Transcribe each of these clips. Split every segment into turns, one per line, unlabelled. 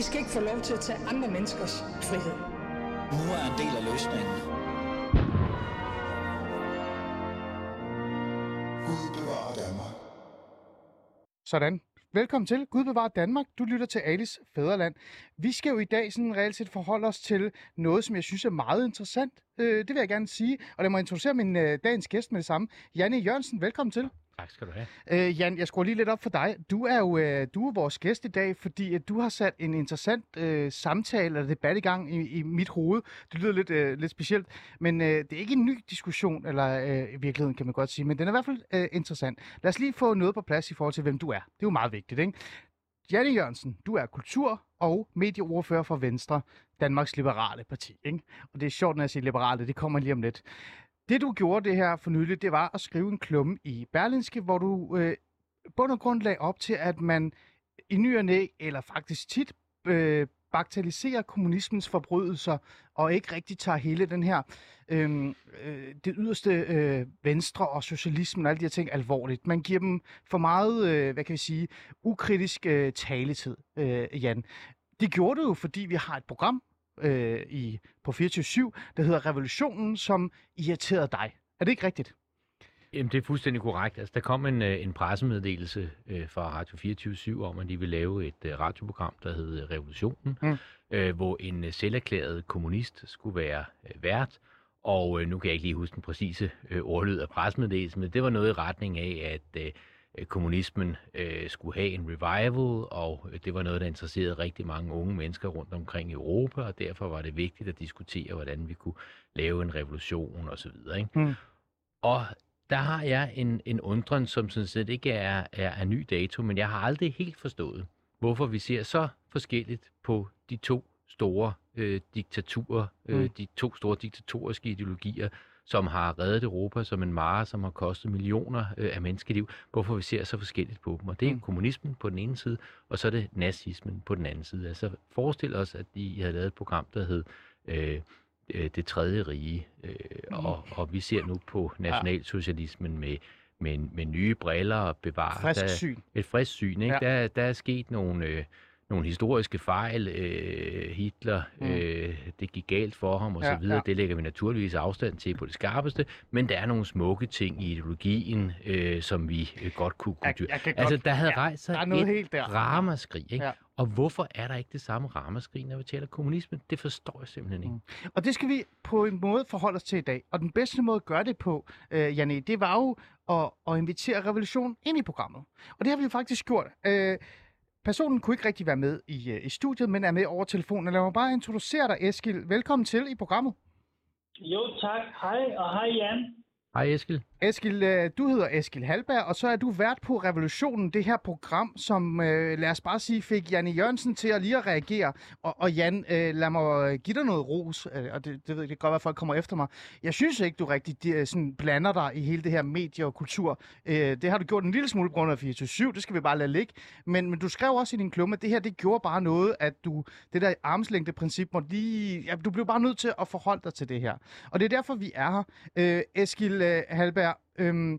I skal ikke få lov til at tage andre menneskers frihed.
Nu er en del af løsningen.
Gud bevarer Danmark.
Sådan. Velkommen til Gud bevarer Danmark. Du lytter til Alice Fæderland. Vi skal jo i dag sådan reelt set forholde os til noget, som jeg synes er meget interessant. Øh, det vil jeg gerne sige. Og lad mig introducere min øh, dagens gæst med det samme. Janne Jørgensen, velkommen til.
Tak skal du have.
Øh, Jan, jeg skruer lige lidt op for dig. Du er jo øh, du er vores gæst i dag, fordi at du har sat en interessant øh, samtale eller debat i gang i, i mit hoved. Det lyder lidt, øh, lidt specielt, men øh, det er ikke en ny diskussion, eller øh, i virkeligheden kan man godt sige, men den er i hvert fald øh, interessant. Lad os lige få noget på plads i forhold til, hvem du er. Det er jo meget vigtigt, ikke? Janne Jørgensen, du er kultur- og medieordfører for Venstre, Danmarks Liberale Parti. Ikke? Og det er sjovt, når jeg siger liberale, det kommer lige om lidt. Det du gjorde det her for nylig, det var at skrive en klumme i Berlinske, hvor du øh, bund og grund lagde op til, at man i ny og næ, eller faktisk tit, øh, bagatelliserer kommunismens forbrydelser, og ikke rigtig tager hele den her, øh, øh, det yderste øh, venstre og socialismen og alle de her ting alvorligt. Man giver dem for meget, øh, hvad kan vi sige, ukritisk øh, taletid, øh, Jan. Det gjorde du jo, fordi vi har et program, øh, i, på 24 der hedder Revolutionen, som irriterede dig. Er det ikke rigtigt?
Jamen, det er fuldstændig korrekt. Altså, der kom en, øh, en pressemeddelelse øh, fra Radio 24 om, at de vil lave et øh, radioprogram, der hedder Revolutionen,
Mm.
øh, hvor en øh, selverklæret kommunist skulle være øh, vært. Og øh, nu kan jeg ikke lige huske den præcise øh, ordlyd af pressemeddelelsen, men det var noget i retning af, at øh, øh, kommunismen øh, skulle have en revival, og øh, det var noget, der interesserede rigtig mange unge mennesker rundt omkring i Europa, og derfor var det vigtigt at diskutere, hvordan vi kunne lave en revolution osv.
Mm.
Og der har jeg en, en undren, som sådan set ikke er, er af ny dato, men jeg har aldrig helt forstået, hvorfor vi ser så forskelligt på de to store øh, diktaturer, øh,
Mm.
de to store diktatoriske ideologier, som har reddet Europa som en mare, som har kostet millioner øh, af menneskeliv, hvorfor vi ser så forskelligt på dem. Og det er
Mm.
kommunismen på den ene side, og så er det nazismen på den anden side. Altså forestil os, at de havde lavet et program, der hed øh, øh, Det Tredje Rige, øh, og, og vi ser nu på nationalsocialismen med, med, med nye briller og bevarer
Frisk
der,
syn.
et frisk syn. Ikke?
Ja.
Der, der er sket nogle, øh, nogle historiske fejl. Øh, Hitler,
Mm.
øh, det gik galt for ham og
Ja,
så videre.
ja.
Det lægger vi naturligvis afstand til på det skarpeste. Men der er nogle smukke ting i ideologien, øh, som vi øh, godt kunne kunne
Jeg,
dyrke.
jeg kan
Altså,
godt,
der havde
ja,
rejst sig
der er noget
et
helt der.
ramaskrig. Ikke?
Ja.
Og hvorfor er der ikke det samme ramaskrig, når vi taler kommunisme? Det forstår jeg simpelthen ikke.
Mm. Og det skal vi på en måde forholde os til i dag. Og den bedste måde at gøre det på, øh, Janne, det var jo at, at invitere revolution ind i programmet. Og det har vi jo faktisk gjort. Øh, personen kunne ikke rigtig være med i, øh, i studiet, men er med over telefonen. Lad mig bare introducere dig, Eskil. Velkommen til i programmet.
Jo, tak. Hej, og hej Jan.
Hej Eskil.
Eskil, øh, du hedder Eskil Halberg, og så er du vært på Revolutionen, det her program, som, øh, lad os bare sige, fik Janne Jørgensen til at lige at reagere. Og, og Jan, øh, lad mig give dig noget ros, øh, og det, det ved jeg det godt at folk kommer efter mig. Jeg synes ikke, du rigtig de, øh, sådan blander dig i hele det her medie og kultur. Øh, det har du gjort en lille smule på grund af 24 det skal vi bare lade ligge. Men, men du skrev også i din klumme, at det her, det gjorde bare noget, at du, det der armslængde-princip, må lige, ja, du blev bare nødt til at forholde dig til det her. Og det er derfor, vi er her. Øh, Eskil øh, Halberg, øh,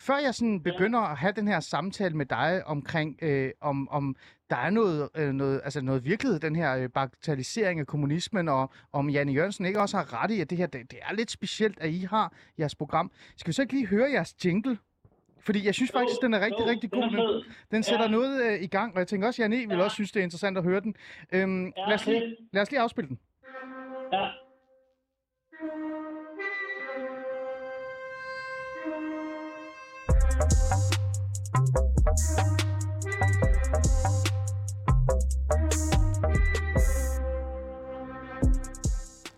før jeg sådan begynder at have den her samtale med dig omkring, øh, om, om der er noget, øh, noget, altså noget virkelighed, den her øh, bagatellisering af kommunismen, og om Janne Jørgensen ikke også har ret i, at det her det, det er lidt specielt, at I har jeres program. Skal vi så ikke lige høre jeres jingle? Fordi jeg synes faktisk, den er rigtig, rigtig
den
god. Den,
fed.
den sætter
Ja.
noget øh, i gang, og jeg tænker også, at Janne vil
Ja.
også synes, det er interessant at høre den. Øhm,
Ja,
lad, os lige, lad os lige afspille den.
Ja.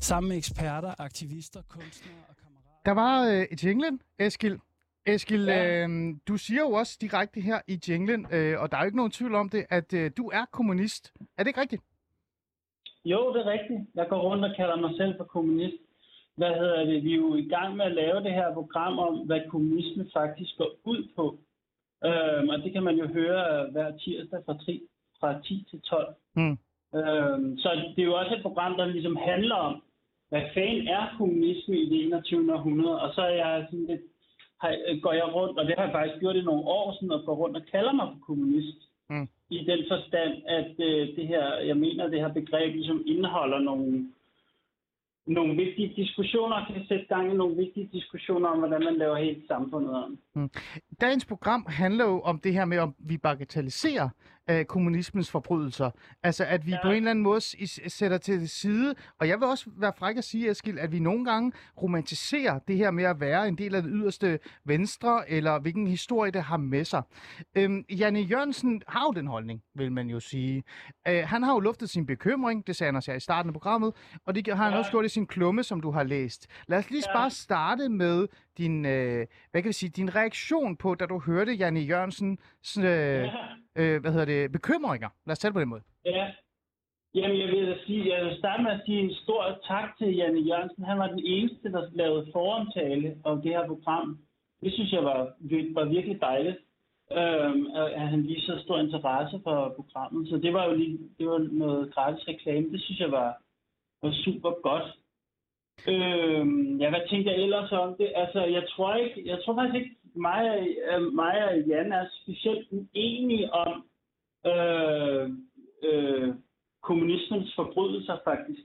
Sammen med eksperter, aktivister, kunstnere og kammerater.
Der var øh, et jinglen, Eskil. Eskil,
Ja.
øh, du siger jo også direkte her i jinglen, øh, og der er jo ikke nogen tvivl om det, at øh, du er kommunist. Er det ikke rigtigt?
Jo, det er rigtigt. Jeg går rundt og kalder mig selv for kommunist. Hvad hedder det? Vi er jo i gang med at lave det her program om, hvad kommunisme faktisk går ud på. Øhm, og det kan man jo høre hver tirsdag fra, 3, fra 10 til 12.
Mm.
Øhm, så det er jo også et program, der ligesom handler om, hvad fanden er kommunisme i det 21. århundrede? Og så er jeg sådan lidt, har, går jeg rundt, og det har jeg faktisk gjort i nogle år, sådan, og går rundt og kalder mig for kommunist.
Mm.
I den forstand, at øh, det her, jeg mener, det her begreb ligesom indeholder nogle, nogle vigtige diskussioner, kan sætte gang i nogle vigtige diskussioner om, hvordan man laver helt samfundet om.
Dagens program handler jo om det her med, om vi bagatelliserer øh, kommunismens forbrydelser. Altså, at vi ja. På en eller anden måde s- sætter til side, og jeg vil også være fræk at sige, Eskild, at vi nogle gange romantiserer det her med at være en del af det yderste venstre, eller hvilken historie det har med sig. Øhm, Janne Jørgensen har jo den holdning, vil man jo sige. Øh, han har jo luftet sin bekymring, det sagde han også her i starten af programmet, og det har han
Ja.
også gjort i sin klumme, som du har læst. Lad os lige
Ja.
bare starte med din, øh, hvad kan vi sige, din reaktion på, da du hørte Janne Jørgensen øh,
Ja.
øh, hvad hedder det, bekymringer. Lad os tage det på den måde.
Ja. Jamen, jeg vil da sige, jeg vil starte med at sige en stor tak til Janne Jørgensen. Han var den eneste, der lavede foromtale om det her program. Det synes jeg var, var virkelig dejligt, øhm, at han viste så stor interesse for programmet. Så det var jo lige, det var noget gratis reklame. Det synes jeg var, var super godt. Øhm, ja, hvad tænkte jeg ellers om det? Altså, jeg tror ikke, jeg tror faktisk ikke, mig, øh, mig og Jan er specielt uenige om øh, øh, kommunismens forbrydelser, faktisk.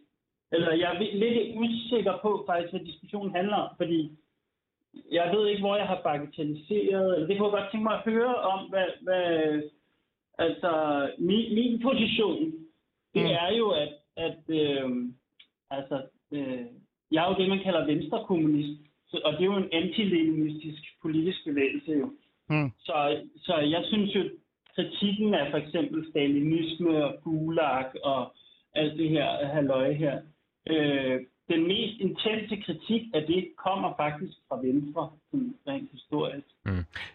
Eller jeg er lidt usikker på, faktisk, hvad diskussionen handler om, fordi jeg ved ikke, hvor jeg har bagatelliseret, eller det kunne jeg godt tænke mig at høre om, hvad, hvad altså, min, min position, det
Mm.
er jo, at, at øh, altså, øh, jeg er jo det, man kalder venstrekommunist, og det er jo en antileninistisk politisk bevægelse jo.
Mm.
Så, så jeg synes jo, kritikken af for eksempel stalinisme og gulag og alt det her halløj her, øh, den mest intense kritik af det kommer faktisk fra Venstre, rent historisk.
Mm.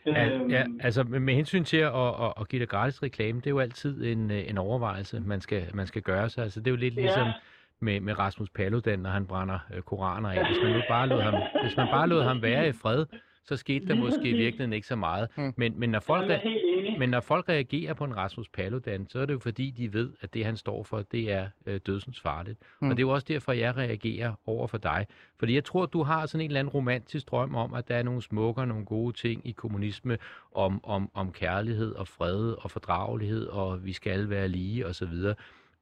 Øhm,
Al, ja, altså med hensyn til at, at, at give dig gratis reklame, det er jo altid en, øh, en overvejelse, man skal, man skal gøre sig. Altså det er jo lidt
Ja.
Med, med Rasmus Paludan, når han brænder øh, koraner af. Hvis man nu bare lod ham, hvis man bare lod ham være i fred, så skete der måske i virkeligheden ikke så meget.
Mm.
Men, men, når folk, men når folk reagerer på en Rasmus Paludan, så er det jo fordi, de ved, at det han står for, det er øh, dødsens farligt.
Mm.
Mm. Og det er jo også derfor, jeg reagerer over for dig. Fordi jeg tror, du har sådan en eller anden romantisk drøm om, at der er nogle smukke og nogle gode ting i kommunisme, om, om, om kærlighed og fred og fordragelighed, og vi skal alle være lige osv.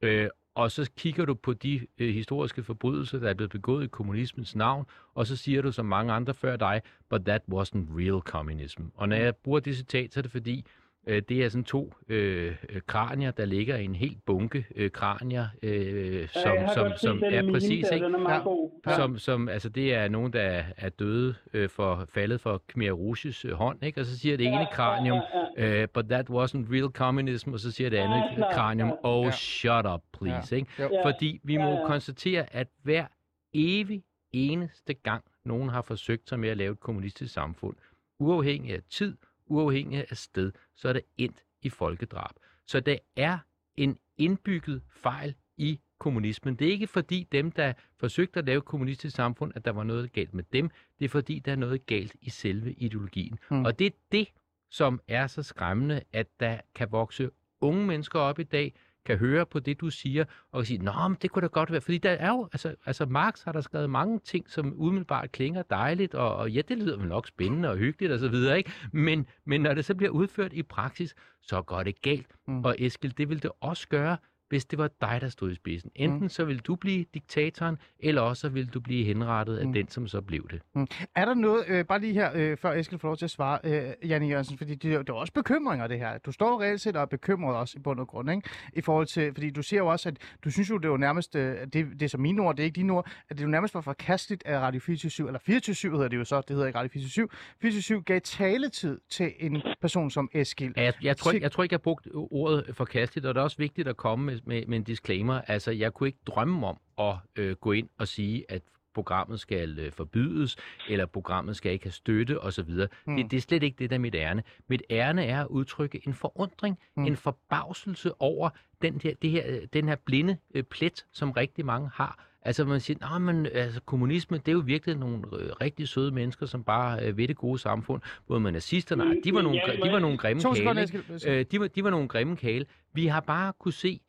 Øh, og så kigger du på de øh, historiske forbrydelser, der er blevet begået i kommunismens navn, og så siger du som mange andre før dig, but that wasn't real communism. Og når jeg bruger det citat, så er det fordi, øh, det er sådan to øh, kranier, der ligger i en helt bunke øh, kranier, øh, som,
har
som, som er præcis, ikke?
Er
Ja.
god.
Ja.
Som, som, altså det er nogen, der er, døde øh, for faldet for Khmer Rouges øh, hånd, ikke? Og så siger det ene kranium,
Ja, ja,
øh, but that wasn't real communism, og så siger det
Ja,
andet
klart,
kranium,
ja.
oh
Ja.
shut up please, ikke?
Jo.
Ja.
Fordi vi må
Ja, ja.
konstatere, at hver evig eneste gang, nogen har forsøgt sig med at lave et kommunistisk samfund, uafhængig af tid, uafhængig af sted, så er det endt i folkedrab. Så det er en indbygget fejl i kommunismen. Det er ikke fordi dem, der forsøgte at lave et kommunistisk samfund, at der var noget galt med dem. Det er fordi, der er noget galt i selve ideologien.
Mm.
Og det er det, som er så skræmmende, at der kan vokse unge mennesker op i dag, kan høre på det, du siger, og sige, nå, men det kunne da godt være. Fordi der er jo, altså, altså Marx har der skrevet mange ting, som umiddelbart klinger dejligt, og, og ja, det lyder vel nok spændende og hyggeligt og så videre, ikke? Men, men når det så bliver udført i praksis, så går det galt.
Mm.
Og Eskild, det vil det også gøre, hvis det var dig, der stod i spidsen. Enten mm. så vil du blive diktatoren, eller også så vil du blive henrettet af
Mm.
den, som så blev det.
Er der noget, øh, bare lige her, øh, før Eskild får lov til at svare, øh, Janne Jørgensen, fordi det, er det er også bekymringer, det her. Du står reelt set og er bekymret også i bund og grund, ikke? I forhold til, fordi du siger jo også, at du synes jo, det er jo nærmest, øh, det, det er som mine ord, det er ikke dine ord, at det jo nærmest var forkasteligt af Radio 24 eller 24 hedder det jo så, det hedder ikke Radio 24 24 gav taletid til en person som Eskild.
Ja, jeg, jeg, tror, ikke- jeg tror ikke, jeg brugt ordet forkasteligt, og det er også vigtigt at komme med, med, med en disclaimer. Altså, jeg kunne ikke drømme om at øh, gå ind og sige, at programmet skal øh, forbydes, eller programmet skal ikke have støtte osv. Mm. Det, det er slet ikke det, der er mit ærne. Mit ærne er at udtrykke en forundring, mm. en forbavselse over den, der, det her, øh, den her blinde øh, plet, som rigtig mange har. Altså man siger, at men altså, kommunisme, det er jo virkelig nogle øh, rigtig søde mennesker, som bare øh, ved det gode samfund. Både med nazisterne, de var nogle,
Ja,
de var nogle grimme kale. Øh, de, var, de var nogle grimme kale. Vi har bare kunne se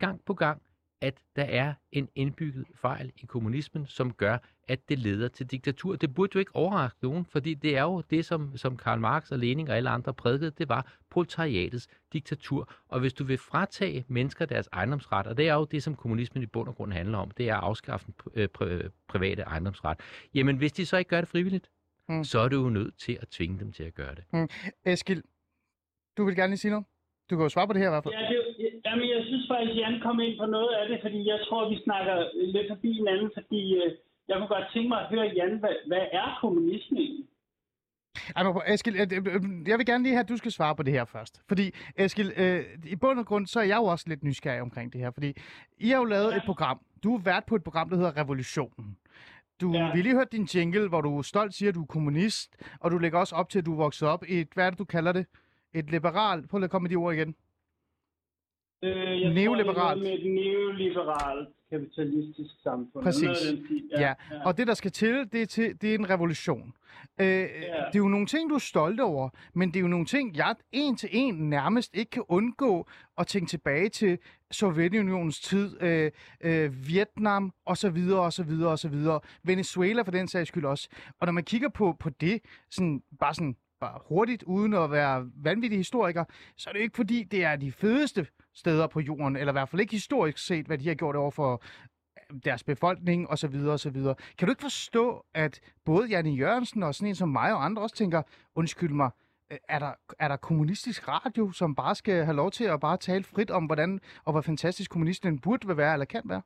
gang på gang, at der er en indbygget fejl i kommunismen, som gør, at det leder til diktatur. Det burde jo ikke overraske nogen, fordi det er jo det, som, som Karl Marx og Lenin og alle andre prædikede, det var proletariatets diktatur. Og hvis du vil fratage mennesker deres ejendomsret, og det er jo det, som kommunismen i bund og grund handler om, det er at afskaffe den pri- øh, pri- private ejendomsret. Jamen, hvis de så ikke gør det frivilligt,
Mm.
mm. så er du jo nødt til at tvinge dem til at gøre det.
Eskild, du vil gerne lige sige noget? Du kan jo svare på det her i hvert fald.
Ja, det, jeg synes faktisk, Jan kom ind på noget af det, fordi jeg tror, vi snakker lidt forbi hinanden, fordi øh, jeg kunne godt tænke mig at høre, Jan, hvad, hvad er kommunisme egentlig?
Ej, men Eskild, øh, øh, jeg vil gerne lige have, at du skal svare på det her først. Fordi, Eskild, øh, i bund og grund, så er jeg jo også lidt nysgerrig omkring det her. Fordi I har jo lavet et program. Du har været på et program, der hedder Revolutionen. Du, ja.
Ja.
vi lige hørt din jingle, hvor du stolt siger, at du er kommunist, og du lægger også op til, at du er vokset op i et, hvad er det, du kalder det? Et liberal, prøv lige at komme med de ord igen.
Øh, jeg
Neoliberalt.
Tror, med et neoliberalt kapitalistisk samfund.
Præcis.
Stil.
Ja, ja. Og det, der skal til, det er, til, det er en revolution. Øh, ja. Det er jo nogle ting, du er stolt over, men det er jo nogle ting, jeg en til en nærmest ikke kan undgå at tænke tilbage til Sovjetunionens tid, øh, øh, Vietnam og så videre og så videre og så videre. Venezuela for den sags skyld også. Og når man kigger på, på det, sådan, bare sådan bare hurtigt, uden at være vanvittig historiker, så er det jo ikke fordi, det er de fedeste steder på jorden, eller i hvert fald ikke historisk set, hvad de har gjort over for øh, deres befolkning og så videre og så videre. Kan du ikke forstå, at både Janne Jørgensen og sådan en som mig og andre også tænker, undskyld mig, øh, er der, er der kommunistisk radio, som bare skal have lov til at bare tale frit om, hvordan og hvor fantastisk kommunisten burde være eller kan være?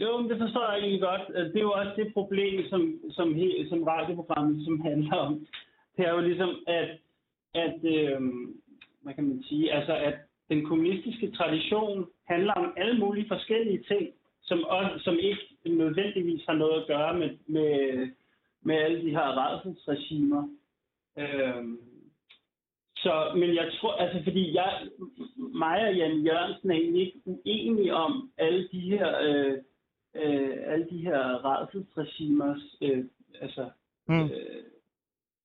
Jo, men det forstår jeg egentlig godt. Altså, det er jo også det problem, som, som, he, som radioprogrammet som handler om. Det er jo ligesom, at, at øh, hvad kan man sige, altså at den kommunistiske tradition handler om alle mulige forskellige ting, som, også, som ikke nødvendigvis har noget at gøre med, med, med alle de her rædselsregimer. Øh, så, men jeg tror, altså fordi jeg, mig og Jan Jørgensen er egentlig ikke uenige om alle de her, øh, øh, alle de her rædselsregimers, øh, altså,
Mm.
øh,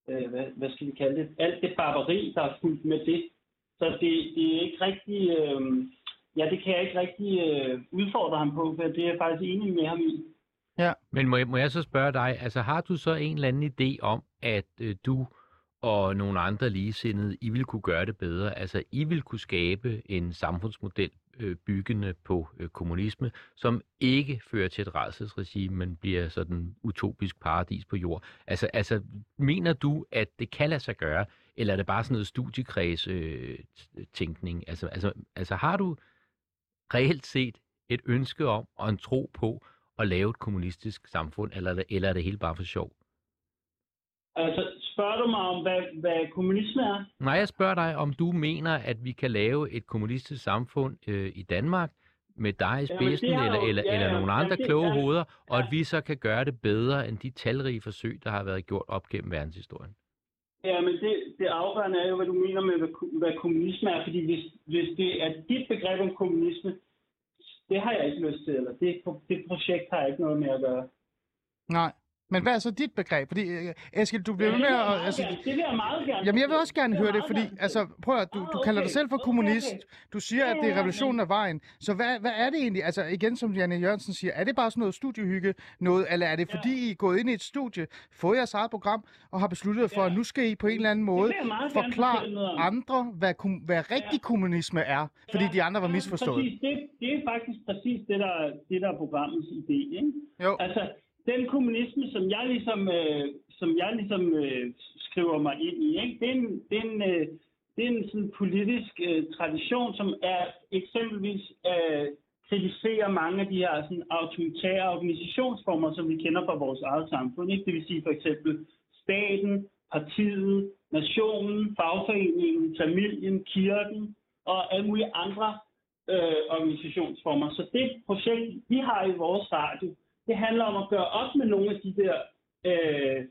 øh, hvad, hvad skal vi kalde det, alt det barbari, der er fuldt med det. Så det, det er ikke rigtig, øh, ja, det kan jeg ikke rigtig øh, udfordre ham på, for det er jeg faktisk enig med ham i.
Men må jeg, må jeg så spørge dig, altså har du så en eller anden idé om, at øh, du og nogle andre ligesindede, I vil kunne gøre det bedre? Altså, I vil kunne skabe en samfundsmodel øh, byggende på øh, kommunisme, som ikke fører til et rædselsregime, men bliver sådan utopisk paradis på jord. Altså, altså mener du, at det kan lade sig gøre, eller er det bare sådan noget studiekreds øh, tænkning? Altså, altså, altså har du reelt set et ønske om og en tro på at lave et kommunistisk samfund, eller er det, eller er det helt bare for sjov?
Altså, spørger du mig om, hvad, hvad kommunisme er?
Nej, jeg spørger dig, om du mener, at vi kan lave et kommunistisk samfund øh, i Danmark med dig i spidsen,
har
eller,
jo-
eller,
ja,
eller
ja,
nogle
ja,
andre
det-
kloge
ja,
hoveder, og at
ja.
vi så kan gøre det bedre end de talrige forsøg, der har været gjort op gennem verdenshistorien.
Ja, men det, det afgørende er jo, hvad du mener med, hvad, hvad kommunisme er. Fordi hvis, hvis det er dit begreb om kommunisme, det har jeg ikke lyst til. Eller det, det projekt har jeg ikke noget med at gøre.
Nej. Men hvad er så dit begreb? Fordi, øh, Eskild, du bliver
Ja,
med at... Altså,
gerne, det vil jeg meget gerne.
Jamen, jeg vil også gerne
Det
høre det, fordi,
gerne.
altså, prøv at, du,
Ah,
du kalder dig selv for kommunist. Du siger, at det er revolutionen af vejen. Så hvad, hvad er det egentlig? Altså, igen, som Janne Jørgensen siger, er det bare sådan noget studiehygge noget, eller er det fordi, I er gået ind i et studie, fået jeres eget program, og har besluttet for, at nu skal I på en eller anden måde forklare andre, hvad, hvad rigtig kommunisme er, fordi de andre var misforstået.
Præcis, det, det er faktisk præcis det, der, det, der er programmets idé. Ikke?
Jo.
Altså, den kommunisme, som jeg ligesom, øh, som jeg ligesom øh, skriver mig ind i, ikke? Det, er en, det, er en, øh, det er en sådan politisk øh, tradition, som er eksempelvis øh, kritiserer mange af de her sådan, autoritære organisationsformer, som vi kender fra vores eget samfund. Ikke? Det vil sige for eksempel staten, partiet, nationen, fagforeningen, familien, kirken og alle mulige andre øh, organisationsformer. Så det projekt, vi har i vores radio, det handler om at gøre op med nogle af de der, øh,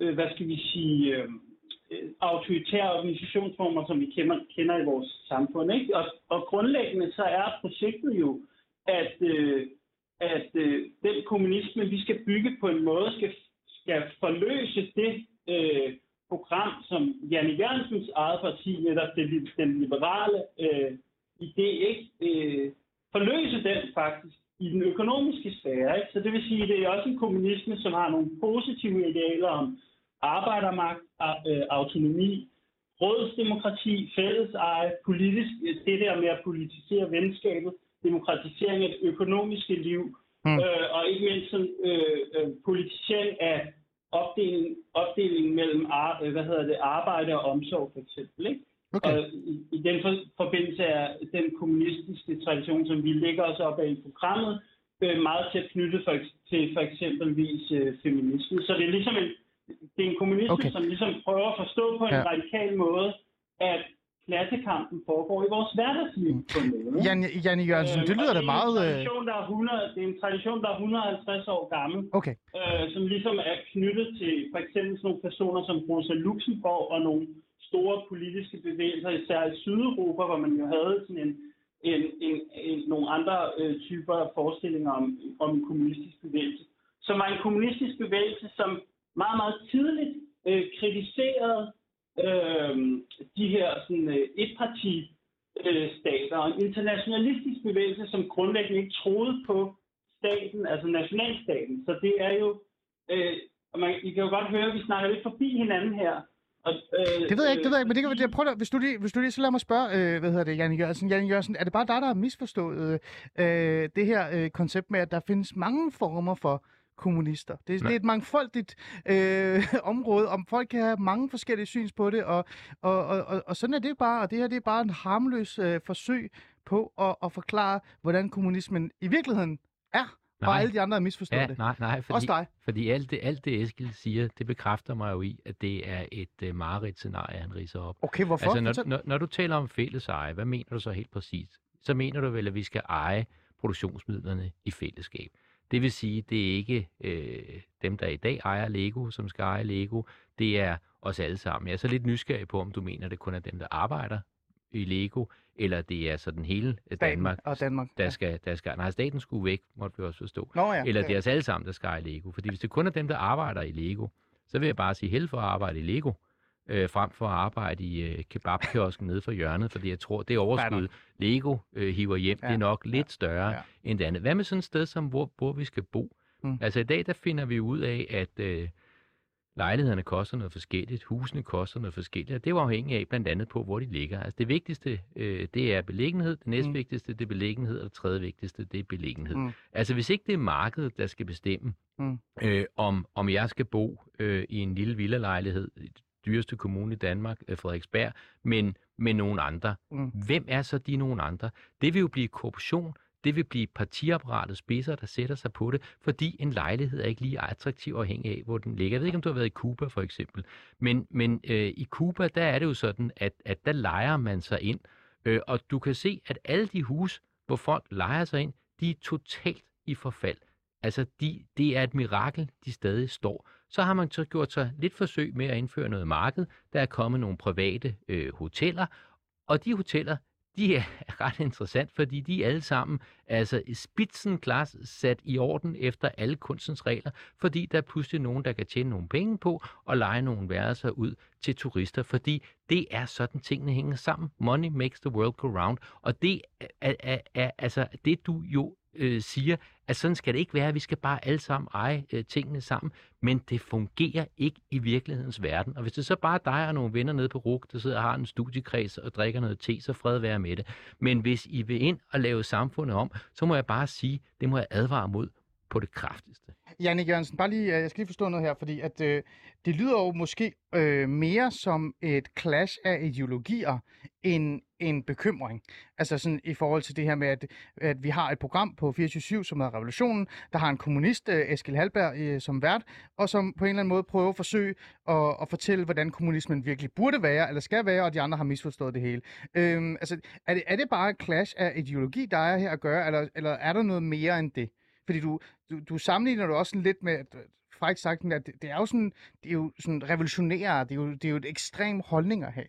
øh, hvad skal vi sige, øh, øh, autoritære organisationsformer, som vi kender, kender i vores samfund. Ikke? Og, og grundlæggende så er projektet jo, at, øh, at øh, den kommunisme, vi skal bygge på en måde, skal, skal forløse det øh, program, som Janne Jørgensens eget parti, netop det, den liberale øh, idé, ikke? Øh, forløse den faktisk i den økonomiske sfære. Ikke? Så det vil sige, at det er også en kommunisme, som har nogle positive idealer om arbejdermagt, øh, autonomi, rådsdemokrati, fælleseje, politisk, det der med at politisere venskabet, demokratisering af det økonomiske liv, mm. øh, og ikke mindst sådan, øh, øh, politisering af opdeling, opdeling mellem ar, øh, hvad hedder det, arbejde og omsorg, for eksempel. Ikke? Okay. Og i, i den for, forbindelse er den kommunistiske tradition, som vi lægger os op af i programmet, øh, meget tæt knyttet for, til for eksempelvis øh, feminisme. Så det er ligesom en, det er en kommunisme, okay. som ligesom prøver at forstå på en ja. radikal måde, at klassekampen foregår i vores hverdagsliv på en måde.
Jan, Janne Jørgensen, øh, det lyder da meget...
Det er, en tradition, der er 100, det er en tradition, der er 150 år gammel,
okay.
øh, som ligesom er knyttet til for eksempel sådan nogle personer som Rosa Luxemburg og nogle store politiske bevægelser, især i Sydeuropa, hvor man jo havde sådan en, en, en, en, nogle andre øh, typer af forestillinger om, om en kommunistisk bevægelse, som var en kommunistisk bevægelse, som meget, meget tidligt øh, kritiserede øh, de her sådan, øh, etparti øh, stater og en internationalistisk bevægelse, som grundlæggende ikke troede på staten, altså nationalstaten. Så det er jo, øh, man, I kan jo godt høre, at vi snakker lidt forbi hinanden her. Og,
øh, det ved jeg ikke, det ved jeg ikke, men det kan jeg prøve hvis du lige, hvis du lige så lad mig spørge, øh, hvad hedder det, Jan Jørgensen. Jan Jørgensen, er det bare dig, der har misforstået øh, det her øh, koncept med, at der findes mange former for kommunister. Det, det er et mangfoldigt øh, område, om folk kan have mange forskellige syns på det, og, og, og, og sådan er det bare, og det her det er bare en harmløs øh, forsøg på at, at forklare, hvordan kommunismen i virkeligheden er. Nej. Og alle de andre har misforstået
ja,
det.
Nej, nej, fordi,
Også dig.
Fordi alt det, alt det Eskild siger, det bekræfter mig jo i, at det er et uh, mareridt-scenarie, han riser op.
Okay, hvorfor?
Altså, når, når, når du taler om fælles eje, hvad mener du så helt præcist? Så mener du vel, at vi skal eje produktionsmidlerne i fællesskab. Det vil sige, det er ikke øh, dem, der i dag ejer Lego, som skal eje Lego. Det er os alle sammen. Jeg er så lidt nysgerrig på, om du mener, det kun er dem, der arbejder i Lego, eller det er sådan hele Danmark,
og Danmark
der, skal, der skal... Nej, staten skulle væk, måtte vi også forstå.
Nå, ja,
eller det er os alle sammen, der skal eje Lego. Fordi hvis det kun er dem, der arbejder i Lego, så vil jeg bare sige held for at arbejde i Lego øh, frem for at arbejde i øh, kebabkiosken nede for hjørnet, fordi jeg tror, det overskud, Lego øh, hiver hjem, ja. det er nok lidt ja. større ja. end det andet. Hvad med sådan et sted, som hvor, hvor vi skal bo? Mm. Altså i dag, der finder vi ud af, at øh, lejlighederne koster noget forskelligt, husene koster noget forskelligt, og det var afhængigt af blandt andet på, hvor de ligger. Altså det vigtigste, øh, det er beliggenhed, det næstvigtigste, det er beliggenhed, og det tredje vigtigste, det er beliggenhed. Mm. Altså hvis ikke det er markedet, der skal bestemme, mm. øh, om, om jeg skal bo øh, i en lille villalejlighed dyreste kommune i Danmark, øh, Frederiksberg, men med nogle andre. Mm. Hvem er så de nogle andre? Det vil jo blive korruption, det vil blive partiapparatet spidser, der sætter sig på det, fordi en lejlighed er ikke lige attraktiv afhængig af, hvor den ligger. Jeg ved ikke, om du har været i Cuba for eksempel, men, men øh, i Cuba, der er det jo sådan, at, at der leger man sig ind, øh, og du kan se, at alle de hus, hvor folk leger sig ind, de er totalt i forfald. Altså, de, det er et mirakel, de stadig står. Så har man så gjort sig lidt forsøg med at indføre noget marked. Der er kommet nogle private øh, hoteller, og de hoteller, de er ret interessant, fordi de er alle sammen altså spitsenklass sat i orden efter alle kunstens regler, fordi der er pludselig nogen, der kan tjene nogle penge på og lege nogle værelser ud til turister, fordi det er sådan, tingene hænger sammen. Money makes the world go round, og det er, er, er altså det, du jo øh, siger, at sådan skal det ikke være. Vi skal bare alle sammen eje øh, tingene sammen. Men det fungerer ikke i virkelighedens verden. Og hvis det så bare er dig og nogle venner nede på RUG, der sidder og har en studiekreds og drikker noget te, så fred være med det. Men hvis I vil ind og lave samfundet om, så må jeg bare sige, det må jeg advare mod på det kraftigste.
Janne Jørgensen, bare lige, øh, jeg skal lige forstå noget her, fordi at, øh, det lyder jo måske øh, mere som et clash af ideologier end en bekymring. Altså sådan i forhold til det her med, at, at vi har et program på 24-7, som hedder Revolutionen, der har en kommunist, øh, Eskil Halberg, øh, som vært, og som på en eller anden måde prøver at forsøge at, at fortælle, hvordan kommunismen virkelig burde være, eller skal være, og de andre har misforstået det hele. Øh, altså, er det, er det bare et clash af ideologi, der er her at gøre, eller, eller er der noget mere end det? Fordi du, du, du sammenligner det også sådan lidt med, at, faktisk sagt, at det, det er jo sådan, det er jo sådan revolutionære, det er jo, det er jo et ekstrem holdning at have.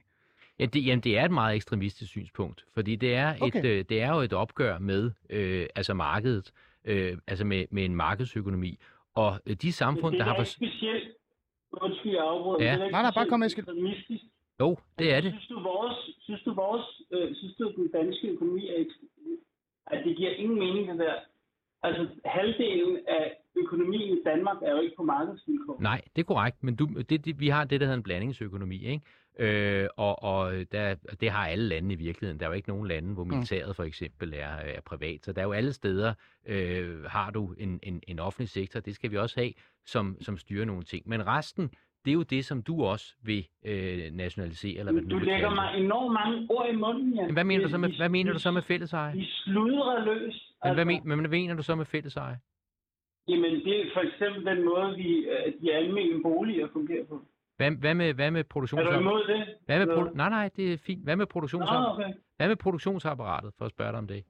Ja, det, jamen, det er et meget ekstremistisk synspunkt, fordi det er,
Okay.
et, øh, det er jo et opgør med øh, altså markedet, øh, altså med, med en markedsøkonomi. Og øh, de samfund,
det
der
er
har...
ikke
For...
specielt... Undskyld, jeg afbryder.
Ja.
Det er ikke
Nej, nej, bare kom, Eskild.
ekstremistisk.
Jo, det er det.
Synes du, vores, synes du, vores, øh, synes du, den danske økonomi er, at det giver ingen mening, det der? Altså, halvdelen af økonomien i Danmark er jo ikke på markedsvilkår.
Nej, det er korrekt, men du, det, det, vi har det, der hedder en blandingsøkonomi, ikke? Øh, og og der, det har alle lande i virkeligheden. Der er jo ikke nogen lande, hvor militæret for eksempel er, er privat. Så der er jo alle steder, øh, har du en, en, en offentlig sektor. Det skal vi også have, som, som styrer nogle ting. Men resten, det er jo det, som du også vil øh, nationalisere, eller hvad du
lægger
kalde det.
mig enormt mange ord i munden.
Men hvad mener du så med, hvad mener du så med fælleseje?
De sludrer løs.
Men hvad, men, men hvad mener du så med fælleseje?
Jamen, det er for eksempel den måde, vi, øh, de almindelige boliger fungerer på.
Hvad, hvad med, hvad med
Er du imod det?
Hvad med produ- nej, nej, det er fint. Hvad med,
Nå,
produktionsapparatet?
okay.
hvad med produktionsapparatet, for at spørge dig om det?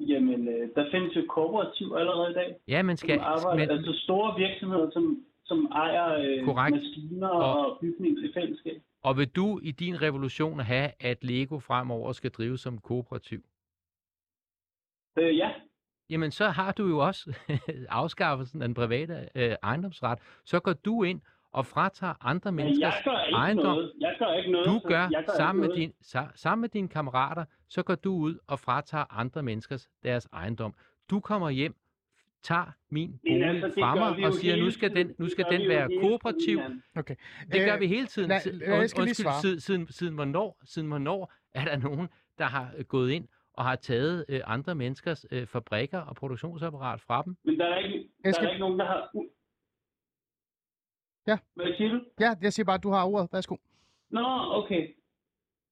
Jamen, øh, der findes jo kooperativ allerede i dag.
Ja, men skal...
arbejder,
Men,
altså store virksomheder, som, som ejer øh,
Korrekt.
maskiner
Og-
og, og bygninger i fællesskab.
Og vil du i din revolution have, at Lego fremover skal drives som kooperativ?
Øh, ja,
Jamen, så har du jo også afskaffelsen af den private øh, ejendomsret. Så går du ind og fratager andre
men
menneskers
jeg gør ikke
ejendom.
noget. Jeg gør ikke noget.
Du gør,
jeg gør
sammen med, din, sa, sammen med dine kammerater, så går du ud og fratager andre menneskers deres ejendom. Du kommer hjem, tager min bolig
altså,
fra mig og siger, nu skal den, nu skal den være kooperativ.
Okay.
Det gør
Øh,
vi hele tiden.
lad- lad- jeg
und-
skal lige svare.
Siden, siden, siden, hvornår, siden hvornår er der nogen, der har øh, gået ind og har taget øh, andre menneskers øh, fabrikker og produktionsapparat fra dem?
Men der er ikke, der
skal-
er ikke nogen, der har...
Ja.
Hvad siger du?
Ja, jeg siger bare, at du har ordet. Værsgo.
Nå, okay.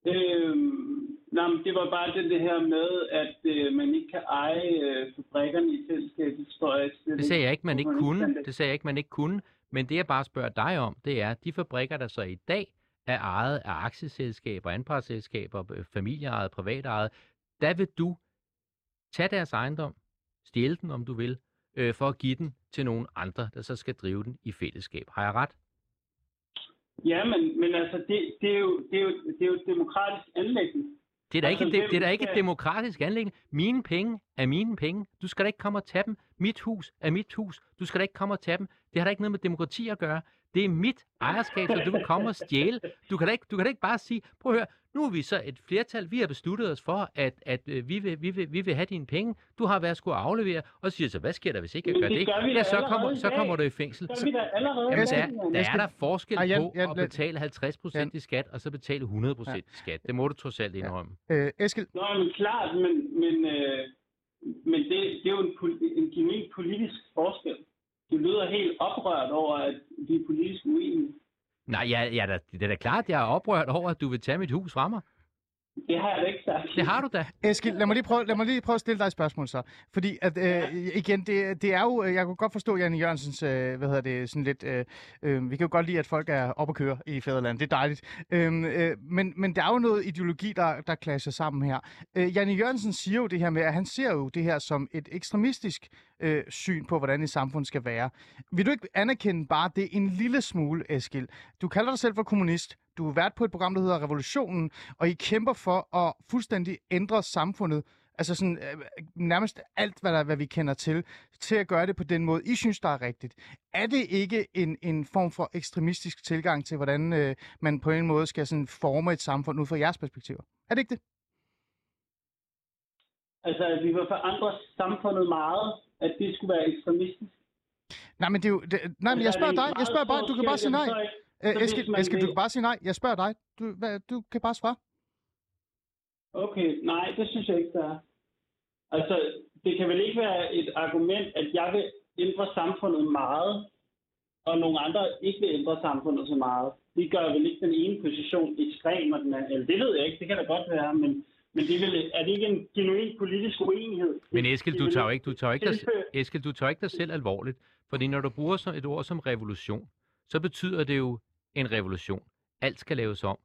Øhm, nej, men det var bare det, det her med, at øh, man ikke kan eje øh, fabrikkerne i. Det står jeg slet
Det sagde jeg ikke, man ikke kunne.
det?
Det sagde jeg ikke, man ikke kunne. Men det jeg bare spørger dig om, det er, de fabrikker, der så i dag er ejet af aktieselskaber, anpartsselskaber, øh, familieejet, privatejet, der vil du tage deres ejendom, stjæle den, om du vil, øh, for at give den til nogle andre, der så skal drive den i fællesskab. Har jeg ret?
Ja, men, men altså, det, det, er jo, det, er jo, det er jo et demokratisk anlæggende.
Det er da
Altså,
ikke, det,
hvem
det er da ikke et demokratisk anlæggende. Mine penge er mine penge. Du skal da ikke komme og tage dem. Mit hus er mit hus. Du skal da ikke komme og tage dem. Det har da ikke noget med demokrati at gøre. Det er mit ejerskab, så du vil komme og stjæle. Du kan da ikke, du kan da ikke bare sige, prøv at høre, nu er vi så et flertal, vi har besluttet os for, at, at øh, vi, vil, vi, vil, vi vil have dine penge. Du har været skulle aflevere, og så siger så, hvad sker der, hvis ikke jeg gør
det vi
Ja, så kommer, så kommer du i fængsel.
Så er
Så,
vi da allerede
Jamen, der, er, der er der forskel på at betale 50% i skat, og så betale 100% i skat. Det må du trods alt indrømme.
Øh, Eskild,
Nå, men klart, men, men, øh, men det, det er jo en, en genuin politisk forskel. Du lyder helt oprørt over, at vi er politisk uenige.
Nej, jeg, jeg, det er da klart, at jeg er oprørt over, at du vil tage mit hus fra mig.
Det har jeg da ikke sagt.
Det har du da.
Eskild, lad mig lige prøve, lad mig lige prøve at stille dig et spørgsmål så. Fordi at, øh, igen, det, det er jo, øh, jeg kunne godt forstå Janne Jørgensens, øh, hvad hedder det, sådan lidt, øh, øh, vi kan jo godt lide, at folk er op at køre i fædreland, det er dejligt. Øh, øh, men, men der er jo noget ideologi, der, der clasher sammen her. Øh, Janne Jørgensen siger jo det her med, at han ser jo det her som et ekstremistisk øh, syn på, hvordan et samfund skal være. Vil du ikke anerkende bare det en lille smule, Eskil? Du kalder dig selv for kommunist. Du er vært på et program, der hedder Revolutionen, og I kæmper for at fuldstændig ændre samfundet, altså sådan øh, nærmest alt, hvad, der, hvad vi kender til, til at gøre det på den måde, I synes, der er rigtigt. Er det ikke en, en form for ekstremistisk tilgang til, hvordan øh, man på en måde skal sådan forme et samfund ud fra jeres perspektiver? Er det ikke det?
Altså, vi vil forandre samfundet meget, at det skulle være ekstremistisk.
Nej, men det er jo... Det, nej, men jeg
Altså, er
spørger dig. Jeg spørger bare. Du kan bare sige nej.
ikke-
Øh,
man
Eskild, du kan bare sige nej. Jeg spørger dig. Du, hvad, du kan bare svare.
Okay, nej, det synes jeg ikke, der er. Altså, det kan vel ikke være et argument, at jeg vil ændre samfundet meget, og nogle andre ikke vil ændre samfundet så meget. Det gør vel ikke den ene position ekstrem, og den anden, eller det ved jeg ikke, det kan da godt være, men, men det vil, er det ikke en genuin politisk uenighed?
Men Eskild,
Det
du tager jo ikke, du tager ikke, dig, Eskild, du tager ikke dig selv alvorligt. Fordi når du bruger så et ord som revolution, så betyder det jo en revolution. Alt skal laves om.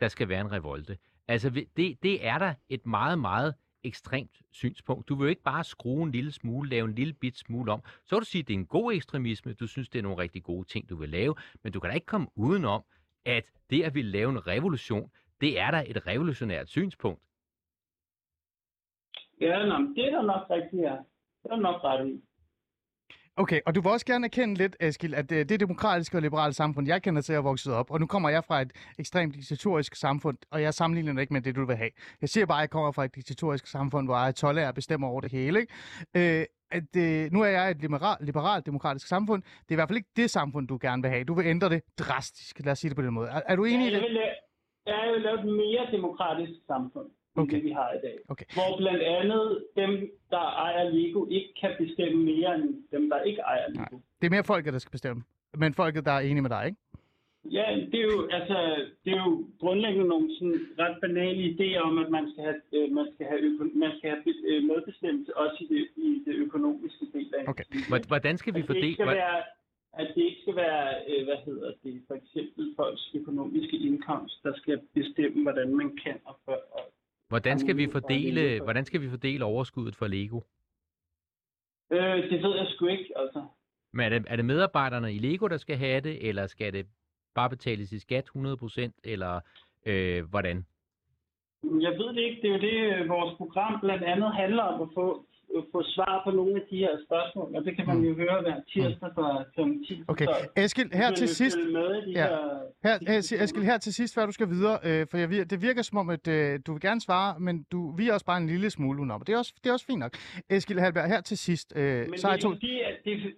Der skal være en revolte. Altså, vi- det, det er da et meget, meget ekstremt synspunkt. Du vil jo ikke bare skrue en lille smule, lave en lille bit smule om. Så vil du sige, at det er en god ekstremisme, du synes, det er nogle rigtig gode ting, du vil lave, men du kan da ikke komme udenom, at det at ville lave en revolution, det er da et revolutionært synspunkt.
Ja, nå, det er da nok rigtigt, ja. Det er nok ret i.
Okay, og du vil også gerne erkende lidt, Eskild, at øh, det demokratiske og liberale samfund, jeg kender til at vokset op, og nu kommer jeg fra et ekstremt diktatorisk samfund, og jeg sammenligner det ikke med det, du vil have. Jeg siger bare, at jeg kommer fra et diktatorisk samfund, hvor Ayatollah bestemmer over det hele. Ikke? Øh, at øh, nu er jeg et liberal, liberalt demokratisk samfund. Det er i hvert fald ikke det samfund, du gerne vil have. Du vil ændre det drastisk. Lad os sige det på den måde. Er, er du enig
Ja,
i
jeg
det?
vil, la- ja, jeg vil lave et mere demokratisk samfund,
Okay.
det vi har i dag.
Okay.
Hvor blandt andet dem, der ejer Lego, ikke kan bestemme mere end dem, der ikke ejer Lego.
Det er mere folket, der skal bestemme. Men folket, der er enige med dig, ikke?
Ja, det er jo, altså, det er jo grundlæggende nogle sådan ret banale idéer om, at man skal have, øh, man skal have, øko- man skal have øh, medbestemmelse også i det, i det økonomiske del af
Okay.
Hvor- Hvordan skal vi
at det
fordele...
skal være, at det ikke skal være, øh, hvad hedder det, for eksempel folks økonomiske indkomst, der skal bestemme, hvordan man kan og, for, og
Hvordan skal vi
at
fordele, hvordan skal vi fordele overskuddet for Lego?
øh, det ved jeg sgu ikke, altså.
Men er det, er det medarbejderne i Lego, der skal have det, eller skal det bare betales i skat 100%, eller øh, hvordan?
Jeg ved det ikke. Det er jo det, øh, vores program blandt andet handler om at få, få svar på nogle af de her spørgsmål, og det kan man jo høre hver tirsdag fra kl. 10
Mm. Okay.
Så
Eskild, her til sidst,
Med de
Ja.
her,
Her, Eskild, her til sidst, før du skal videre, øh, for jeg, det virker som om, at øh, du vil gerne svare, men du vi er også bare en lille smule udenom. Det er også, det er også fint nok. Eskild Halberg, her til sidst, øh,
Men
så
det
to...
er fordi, at det,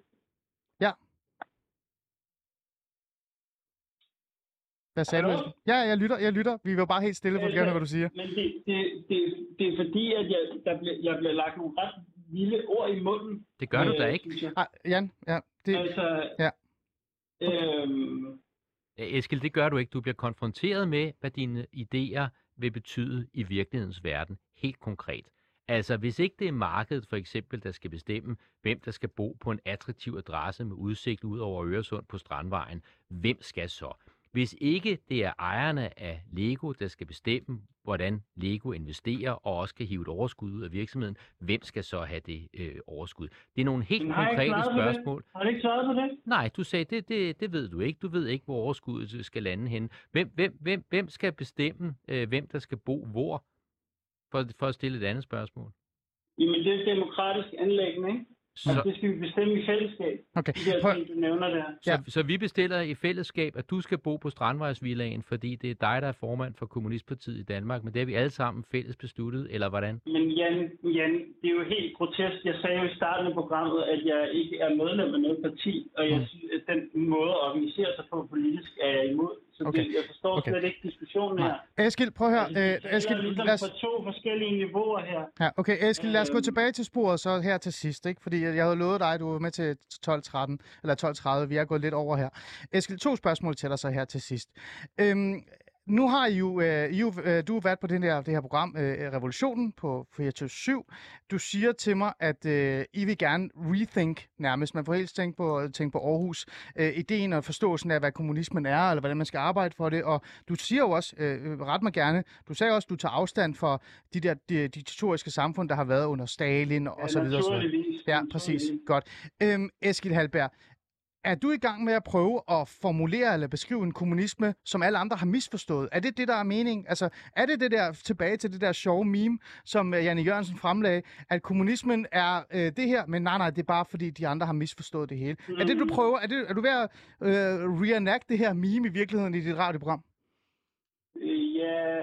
Hvad sagde du,
Hallo?
Eskild? Ja, jeg lytter, jeg lytter. Vi var bare helt stille for at gerne, hvad du siger.
Men det, det, det, det er fordi, at jeg, der bliver, jeg bliver lagt nogle ret vilde ord i munden.
Det gør du da
øh,
ikke.
jeg.
Ah, Jan, ja, det,
Altså,
ja.
Øhm,
Ja, Eskild, det gør du ikke. Du bliver konfronteret med, hvad dine idéer vil betyde i virkelighedens verden, helt konkret. Altså, hvis ikke det er markedet for eksempel, der skal bestemme, hvem der skal bo på en attraktiv adresse med udsigt ud over Øresund på Strandvejen, hvem skal så? Hvis ikke det er ejerne af Lego, der skal bestemme, hvordan Lego investerer og også kan hive et overskud ud af virksomheden, hvem skal så have det øh, overskud? Det er nogle helt
Men
konkrete spørgsmål.
har du ikke svaret på det?
Nej, du sagde, det, det, det ved du ikke. Du ved ikke, hvor overskuddet skal lande henne. Hvem, hvem, hvem, hvem skal bestemme, øh, hvem der skal bo hvor? For, for at stille et andet spørgsmål.
Jamen, det er et demokratisk anlæggende, ikke? Altså,
Så,
det skal vi bestemme i fællesskab.
okay.
De der
Prøv,
ting, du nævner der.
så,
Ja.
så vi bestiller i fællesskab, at du skal bo på Strandvejsvillagen, fordi det er dig, der er formand for Kommunistpartiet i Danmark, men det har vi alle sammen fælles besluttet, eller hvordan?
Men Jan, Jan, det er jo helt grotesk. Jeg sagde jo i starten af programmet, at jeg ikke er medlem af noget parti, og jeg
Mm.
synes, at den måde at organisere sig på politisk er jeg imod. Så
Okay.
det, jeg forstår
Okay.
slet ikke diskussionen her.
Nej. Eskild, prøv høre.
Altså,
Øh, Eskild,
ligesom
lad os,
på to forskellige niveauer her.
ja, okay, Eskild, lad os gå
Øhm.
tilbage til sporet så her til sidst, ikke? Fordi jeg jeg havde lovet dig, at du var med til 12.13, eller 12.30. Vi er gået lidt over her. Eskild, to spørgsmål til dig så her til sidst. Øhm, nu har I jo, øh, I jo øh, du har været på den her, det her program, øh, Revolutionen på 24 Du siger til mig, at øh, I vil gerne rethink nærmest. Man får helt tænke på, tænke på Aarhus. Øh, ideen og forståelsen af, hvad kommunismen er, eller hvordan man skal arbejde for det. Og du siger jo også, øh, ret mig gerne, du sagde også, at du tager afstand for de der de, diktatoriske samfund, der har været under Stalin og,
Ja,
og så videre. Ja, præcis. Godt. Øhm, Eskild Halberg, er du i gang med at prøve at formulere eller beskrive en kommunisme, som alle andre har misforstået? Er det det, der er mening? Altså, er det det der, tilbage til det der sjove meme, som uh, Janne Jørgensen fremlagde, at kommunismen er uh, det her, men nej, nej, det er bare fordi, de andre har misforstået det hele. Mm. Er det, du prøver? Er, det, er du ved at uh, reenact det her meme i virkeligheden i dit radioprogram?
Øh, Ja,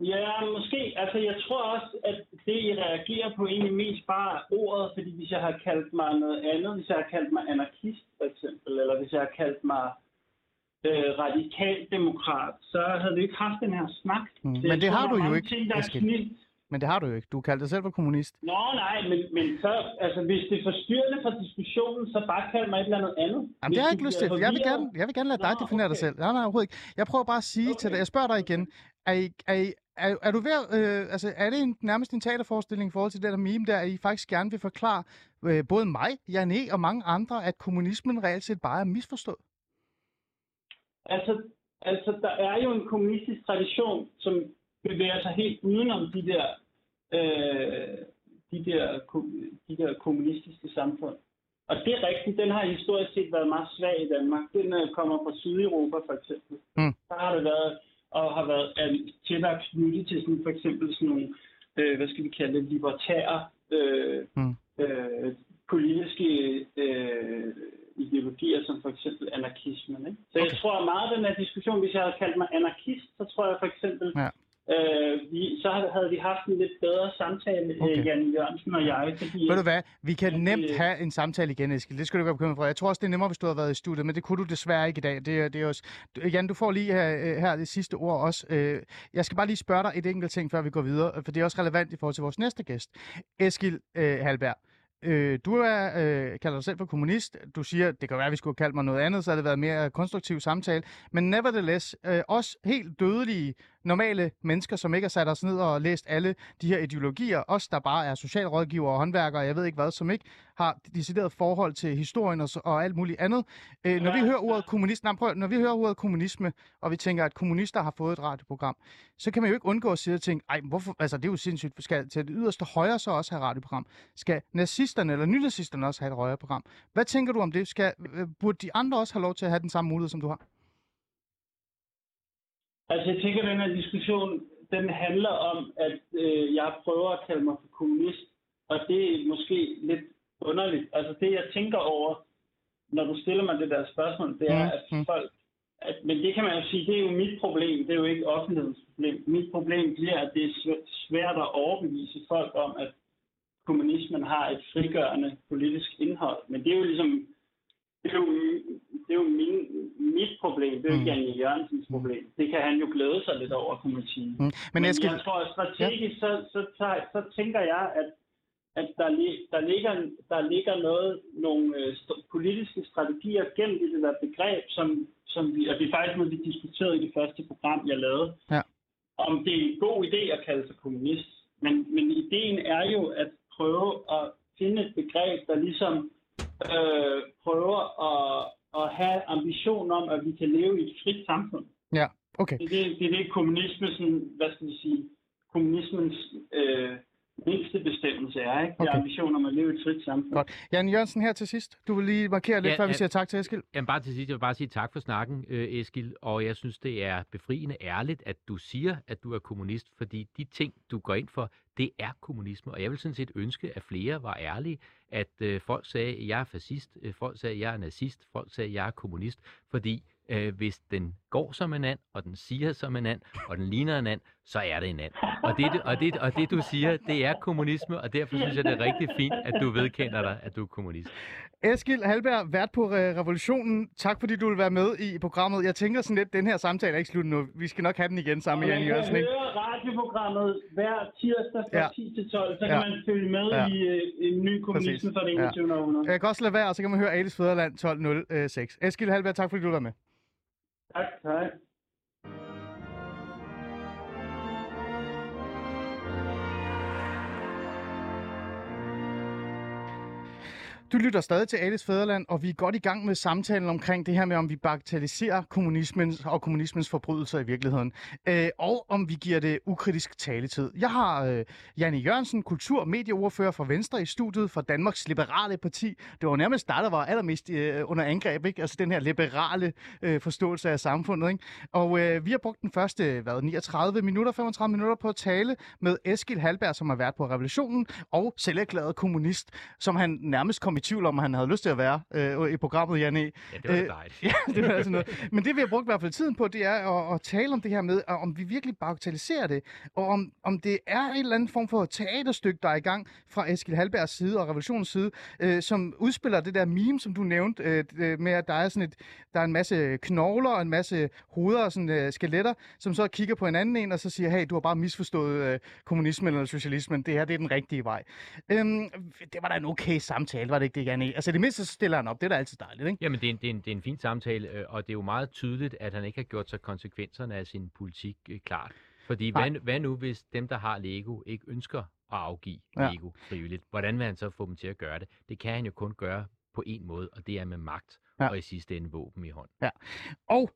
ja, måske. Altså, jeg tror også, at det, I reagerer på, egentlig mest bare ordet, fordi hvis jeg har kaldt mig noget andet, hvis jeg har kaldt mig anarkist, for eksempel, eller hvis jeg har kaldt mig øh, radikaldemokrat, så havde vi ikke haft den her snak.
Mm, men det har du jo ikke,
Ting, der er.
Men det har du jo ikke. Du kaldte dig selv for kommunist.
Nå, nej, men, men så, altså, hvis det er forstyrrende for diskussionen, så bare kald mig et eller andet andet.
Jamen,
Hvis
det har jeg ikke lyst til. Jeg vil gerne, jeg vil gerne lade dig
Nå,
definere dig
okay.
selv. Nej, nej, overhovedet ikke. Jeg prøver bare at sige til
Okay.
dig, jeg spørger dig igen, er, I, er, I, er, er du ved øh, altså, er det en, nærmest en teaterforestilling i forhold til det der meme der, at I faktisk gerne vil forklare øh, både mig, Jan E. og mange andre, at kommunismen reelt set bare er misforstået?
Altså, altså, der er jo en kommunistisk tradition, som bevæger sig helt udenom de der øh, de, der, de der kommunistiske samfund. Og det er rigtigt, den har historisk set været meget svag i Danmark. Den øh, kommer fra Sydeuropa for eksempel.
Mm.
Der har det været, og har været øh, tættere knyttet til sådan, for eksempel sådan nogle, øh, hvad skal vi kalde det, libertære øh,
Mm.
øh, politiske øh, ideologier, som for eksempel anarkismen. Ikke? Så okay. jeg tror at meget af den her diskussion, hvis jeg havde kaldt mig anarkist, så tror jeg for eksempel,
Ja.
Øh, vi, så havde vi haft en lidt bedre samtale,
Okay.
Jan Jørgensen og jeg. Fordi,
Ved du hvad? Vi kan
det-
nemt have en samtale igen, Eskild. Det skal du ikke være bekymret for. Jeg tror også, det er nemmere, hvis du havde været i studiet, men det kunne du desværre ikke i dag. Det, det er også... Jan, du får lige her, øh, her det sidste ord også. Øh, Jeg skal bare lige spørge dig et enkelt ting, før vi går videre, for det er også relevant i forhold til vores næste gæst. Eskild øh, Halberg. Øh, du er, øh, kalder dig selv for kommunist. Du siger, det kan være, at vi skulle have kaldt mig noget andet, så havde det været mere konstruktiv samtale. Men nevertheless, øh, også helt dødelige, normale mennesker, som ikke har sat os ned og læst alle de her ideologier, os der bare er socialrådgivere og håndværkere, jeg ved ikke hvad, som ikke har decideret forhold til historien og, og alt muligt andet. Øh, når vi hører ordet kommunist, nej, prøv, når vi hører ordet kommunisme, og vi tænker, at kommunister har fået et radioprogram, så kan man jo ikke undgå at sidde og tænke, ej, hvorfor, altså det er jo sindssygt, skal til det yderste højre så også have radioprogram? Skal nazisterne eller nynazisterne også have et højre program? Hvad tænker du om det? Skal, øh, burde de andre også have lov til at have den samme mulighed, som du har?
Altså, jeg tænker, at den her diskussion, den handler om, at øh, jeg prøver at kalde mig for kommunist, og det er måske lidt underligt. Altså, det jeg tænker over, når du stiller mig det der spørgsmål, det er,
Mm,
at
mm.
folk... At, men det kan man jo sige, det er jo mit problem, det er jo ikke offentlighedens problem. Mit problem bliver, at det er svæ- svært at overbevise folk om, at kommunismen har et frigørende politisk indhold. Men det er jo ligesom... Det er jo, det er jo min, mit problem, det er jo
Mm.
Jan Jørgensens problem. Det kan han jo glæde sig lidt over, kan man sige.
Mm. Men,
Men
Eskild,
jeg tror, at strategisk, ja. så, så, tager, så tænker jeg, at, at der, der, ligger, der ligger noget, nogle øh, st- politiske strategier gennem det der begreb, som, som vi, og det er faktisk noget, vi diskuterede i det første program, jeg lavede,
Ja.
om det er en god idé at kalde sig kommunist. Men, men ideen er jo at prøve at finde et begreb, der ligesom øh, prøver at, at have ambition om, at vi kan leve i et frit samfund.
ja, okay.
Det er det, det, er det kommunisme, sådan, hvad skal vi sige, kommunismens øh, mindste bestemmelse er, ikke? Det er
Okay.
ambition om at leve i et frit samfund.
Godt. Jan Jørgensen her til sidst. Du vil lige markere lidt,
Ja,
før vi siger tak til Eskild.
Jamen bare til sidst, jeg vil bare sige tak for snakken, øh, Eskild, og jeg synes, det er befriende ærligt, at du siger, at du er kommunist, fordi de ting, du går ind for, det er kommunisme, og jeg vil sådan set ønske, at flere var ærlige, at øh, folk sagde, at jeg er fascist, øh, folk sagde, at jeg er nazist, folk sagde, at jeg er kommunist, fordi øh, hvis den går som en and, og den siger som en and, og den ligner en and, så er det en and. Og det, og det, og det du siger, det er kommunisme, og derfor synes jeg, det er rigtig fint, at du vedkender dig, at du er kommunist.
Eskild Halberg, vært på øh, Revolutionen. Tak fordi du vil være med i programmet. Jeg tænker sådan lidt, den her samtale er ikke slut nu. Vi skal nok have den igen sammen med Jan
man
Jørgensen.
kan
Ikke?
høre radioprogrammet hver tirsdag fra
Ja.
ja. 10 til 12, så
Ja.
kan man følge med
Ja.
i øh, en ny kommunisme
Præcis.
fra det
Ja.
21. århundrede.
Jeg kan også lade være, og så kan man høre Alice Fæderland 1206. Eskild Halberg, tak fordi du var med.
Tak, hej.
Du lytter stadig til Alice Fæderland, og vi er godt i gang med samtalen omkring det her med, om vi bagatelliserer kommunismen og kommunismens forbrydelser i virkeligheden, øh, og om vi giver det ukritisk taletid. Jeg har øh, Janne Jørgensen, kultur- og medieordfører for Venstre i studiet for Danmarks Liberale Parti. Det var nærmest der, der var allermest øh, under angreb, ikke? altså den her liberale øh, forståelse af samfundet. Ikke? Og øh, vi har brugt den første hvad, 39 minutter, 35 minutter på at tale med Eskil Halberg, som har været på revolutionen, og selverklæret kommunist, som han nærmest kom i tvivl om, at han havde lyst til at være øh, i programmet, Janne.
Ja, det var
Øh,
øh, dejligt.
Ja, det var altså noget. Men det vi har brugt i hvert fald tiden på, det er at, at tale om det her med, om vi virkelig bagatelliserer det, og om, om det er en eller anden form for teaterstykke, der er i gang fra Eskild Halbergs side og revolutionens side, øh, som udspiller det der meme, som du nævnte, øh, det med at der er sådan et, der er en masse knogler og en masse hoveder og sådan, øh, skeletter, som så kigger på en anden en, og så siger, hey, du har bare misforstået øh, kommunismen eller socialismen, det her det er den rigtige vej. Øhm, det var da en okay samtale, var det ikke det, Janne? Altså det mindste så stiller han op, det er da altid dejligt, ikke?
Jamen, det er, en, det, er en, det er en fin samtale, øh, og det er jo meget tydeligt, at han ikke har gjort sig konsekvenserne af sin politik øh, klart. Fordi
Nej.
hvad, hvad nu, hvis dem, der har Lego, ikke ønsker at afgive
Ja.
ja. Lego frivilligt? Hvordan vil han så få dem til at gøre det? Det kan han jo kun gøre på en måde, og det er med magt,
Ja.
ja. og i sidste ende våben i hånd.
Og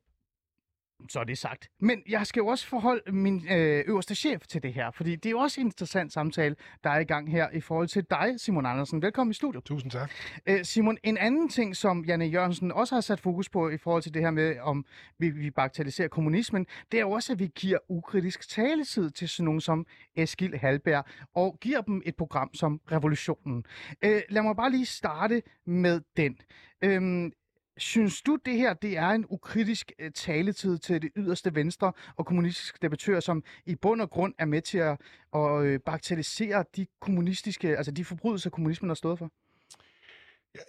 Så er det sagt. Men jeg skal jo også forholde min øh, øverste chef til det her, fordi det er jo også en interessant samtale, der er i gang her i forhold til dig, Simon Andersen. Velkommen i studiet.
Tusind tak.
Øh, Simon, en anden ting, som Janne Jørgensen også har sat fokus på i forhold til det her med, om vi, vi bagatelliserer kommunismen, det er jo også, at vi giver ukritisk taletid til sådan nogen som Eskil Halberg, og giver dem et program som Revolutionen. Øh, lad mig bare lige starte med den. Øh, Synes du, det her det er en ukritisk øh, taletid til det yderste venstre og kommunistiske debattører, som i bund og grund er med til at, at øh, bagatellisere de kommunistiske, altså de forbrydelser, kommunismen har stået for?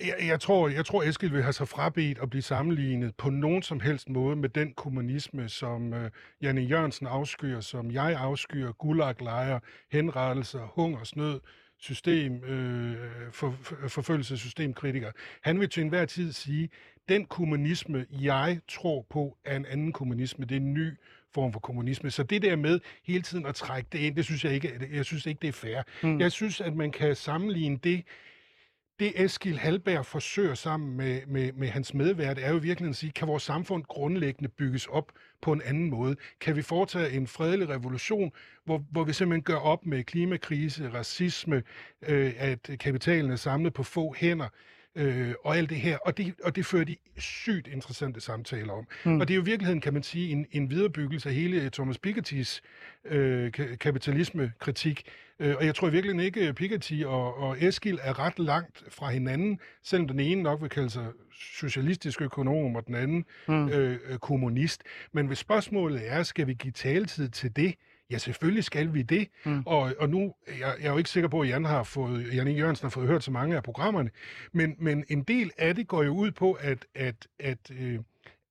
Jeg, jeg, tror, jeg tror, Eskild vil have sig frabedt at blive sammenlignet på nogen som helst måde med den kommunisme, som øh, Janne Jørgensen afskyer, som jeg afskyer, gulaglejre, henrettelser, hungersnød, system, øh, for, for, forfølgelse systemkritiker. Han vil til enhver tid sige, den kommunisme, jeg tror på, er en anden kommunisme. Det er en ny form for kommunisme. Så det der med hele tiden at trække det ind, det synes jeg ikke, jeg synes ikke det er fair. Mm. Jeg synes, at man kan sammenligne det, det Eskil Halberg forsøger sammen med, med, med hans medvært, er jo virkelig at sige, kan vores samfund grundlæggende bygges op på en anden måde? Kan vi foretage en fredelig revolution, hvor, hvor vi simpelthen gør op med klimakrise, racisme, øh, at kapitalen er samlet på få hænder, øh, og alt det her. Og det, og det fører de sygt interessante samtaler om. Mm. Og det er jo i virkeligheden, kan man sige, en, en viderebyggelse af hele Thomas Pikettys øh, kapitalismekritik. Øh, og jeg tror virkelig ikke, at Piketty og, og Eskil er ret langt fra hinanden, selvom den ene nok vil kalde sig socialistisk økonom, og den anden mm. øh, kommunist. Men hvis spørgsmålet er, skal vi give taletid til det, Ja, selvfølgelig skal vi det. Mm. Og, og nu, jeg, jeg er jo ikke sikker på, at Jan har fået, Jan Jørgensen har fået hørt så mange af programmerne, men, men en del af det går jo ud på, at, at, at, øh,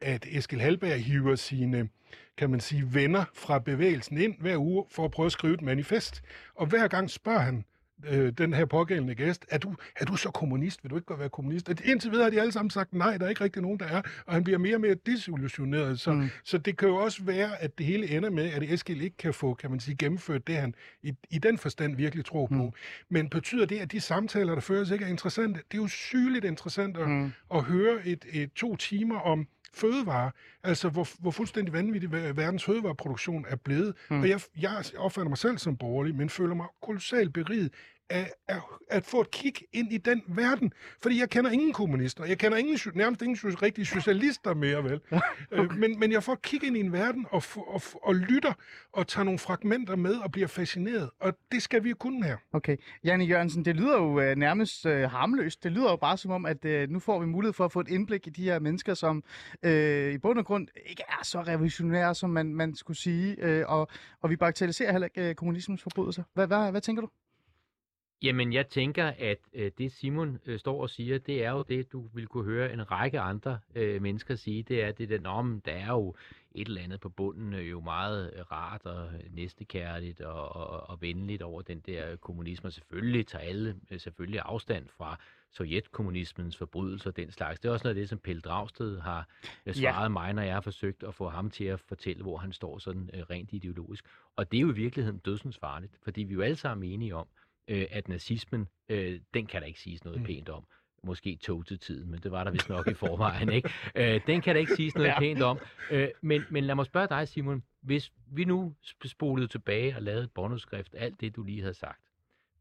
at Eskil Halberg hiver sine, kan man sige, venner fra bevægelsen ind hver uge for at prøve at skrive et manifest. Og hver gang spørger han, øh, den her pågældende gæst, er du, er du så kommunist? Vil du ikke godt være kommunist? Og indtil videre har de alle sammen sagt nej, der er ikke rigtig nogen, der er. Og han bliver mere og mere disillusioneret. Så, mm. så det kan jo også være, at det hele ender med, at Eskild ikke kan få, kan man sige, gennemført det, han i, i den forstand virkelig tror på. Mm. Men betyder det, at de samtaler, der føres, ikke er interessante? Det er jo sygeligt interessant at, mm. at høre et, et to timer om fødevare, altså hvor, hvor fuldstændig vanvittig verdens fødevareproduktion er blevet. Mm. Og jeg, jeg opfatter mig selv som borgerlig, men føler mig kolossalt beriget af, af at få et kig ind i den verden. Fordi jeg kender ingen kommunister. Jeg kender ingen, nærmest ingen rigtige socialister mere, vel? Øh, okay. men, men jeg får et kig ind i en verden og, og, og, lytter og tager nogle fragmenter med og bliver fascineret. Og det skal vi jo kunne her.
Okay. Janne Jørgensen, det lyder jo uh, nærmest uh, harmløst. Det lyder jo bare som om, at uh, nu får vi mulighed for at få et indblik i de her mennesker, som uh, i bund og grund ikke er så revolutionære, som man, man skulle sige. Uh, og, og vi bagatelliserer heller ikke uh, kommunismens forbrydelser. Hvad, hvad, hvad tænker du?
Jamen, jeg tænker, at øh, det Simon øh, står og siger, det er jo det, du vil kunne høre en række andre øh, mennesker sige. Det er det den om, der er jo et eller andet på bunden, øh, jo meget øh, rart og næstekærligt og, og, og venligt over den der kommunisme. Og selvfølgelig tager alle øh, selvfølgelig afstand fra sovjetkommunismens forbrydelser og den slags. Det er også noget af det, som Pelle Dragsted har øh, svaret ja. mig, når jeg har forsøgt at få ham til at fortælle, hvor han står sådan øh, rent ideologisk. Og det er jo i virkeligheden dødsens farligt, fordi vi er jo alle sammen enige om, øh, at nazismen, øh, den kan der ikke siges noget mm. pænt om. Måske tog til tiden, men det var der vist nok i forvejen, ikke? Øh, den kan der ikke siges noget ja. pænt om. Øh, men, men lad mig spørge dig, Simon. Hvis vi nu spolede tilbage og lavede et båndudskrift, alt det, du lige havde sagt,